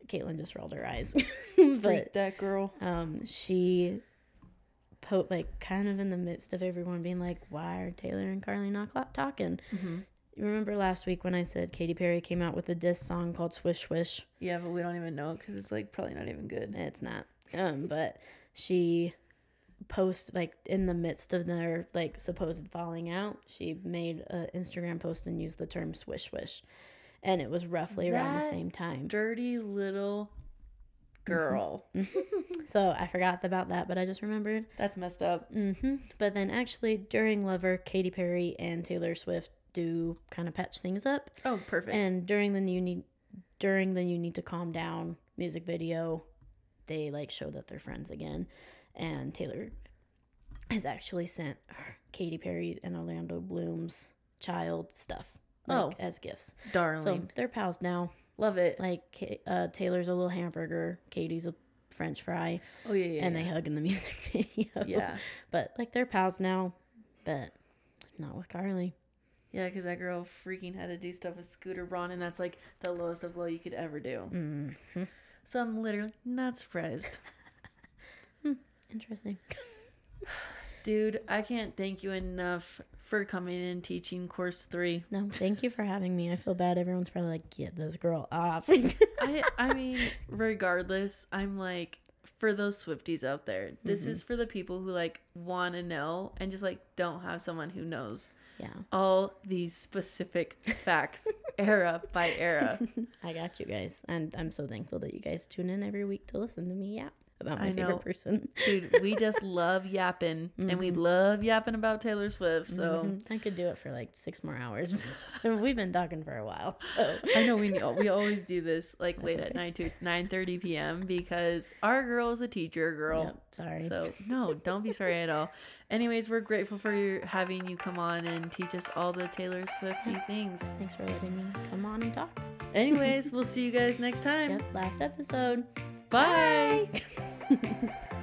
Caitlin just rolled her eyes, freak but that girl. um, she po like kind of in the midst of everyone being like, "Why are Taylor and Karlie not talking?" Mm-hmm. You remember last week when I said Katy Perry came out with a diss song called "Swish Swish"? Yeah, but we don't even know because it's like probably not even good. It's not. Um, but she post like in the midst of their like supposed falling out, she made an Instagram post and used the term "swish swish," and it was roughly around the same time. Dirty little girl. So I forgot about that, but I just remembered. That's messed up. hmm But then actually during Lover, Katy Perry and Taylor Swift do kind of patch things up, Oh, perfect. and during the you need during the you need to calm down music video, they like show that they're friends again, and Taylor has actually sent Katy Perry and Orlando Bloom's child stuff like, Oh. as gifts. Darling. So they're pals now. Love it. Like uh, Taylor's a little hamburger, Katy's a French fry, Oh, yeah, yeah. and they yeah. hug in the music video. Yeah. but like they're pals now, but not with Karlie. Yeah, because that girl freaking had to do stuff with Scooter Braun, and that's like the lowest of low you could ever do. hmm So I'm literally not surprised. Interesting. Dude, I can't thank you enough for coming and teaching course three. No, thank you for having me. I feel bad. Everyone's probably like, get this girl off. I I mean, regardless, I'm like for those Swifties out there, this Mhm. is for the people who like want to know and just like don't have someone who knows yeah, all these specific facts era by era. I got you guys, and I'm so thankful that you guys tune in every week to listen to me. Yeah. about my I favorite know. person. Dude, we just love yapping and we love yapping about Taylor Swift. So Mhm. I could do it for like six more hours. We've been talking for a while. So I know we we always do this like That's late at night too. It's 9:30 p.m. because our girl is a teacher girl. Yep, sorry. So no, don't be sorry at all. Anyways, we're grateful for your having you come on and teach us all the Taylor Swifty things. Thanks for letting me come on and talk. Anyways, we'll see you guys next time. Yep, last episode. Bye. Bye.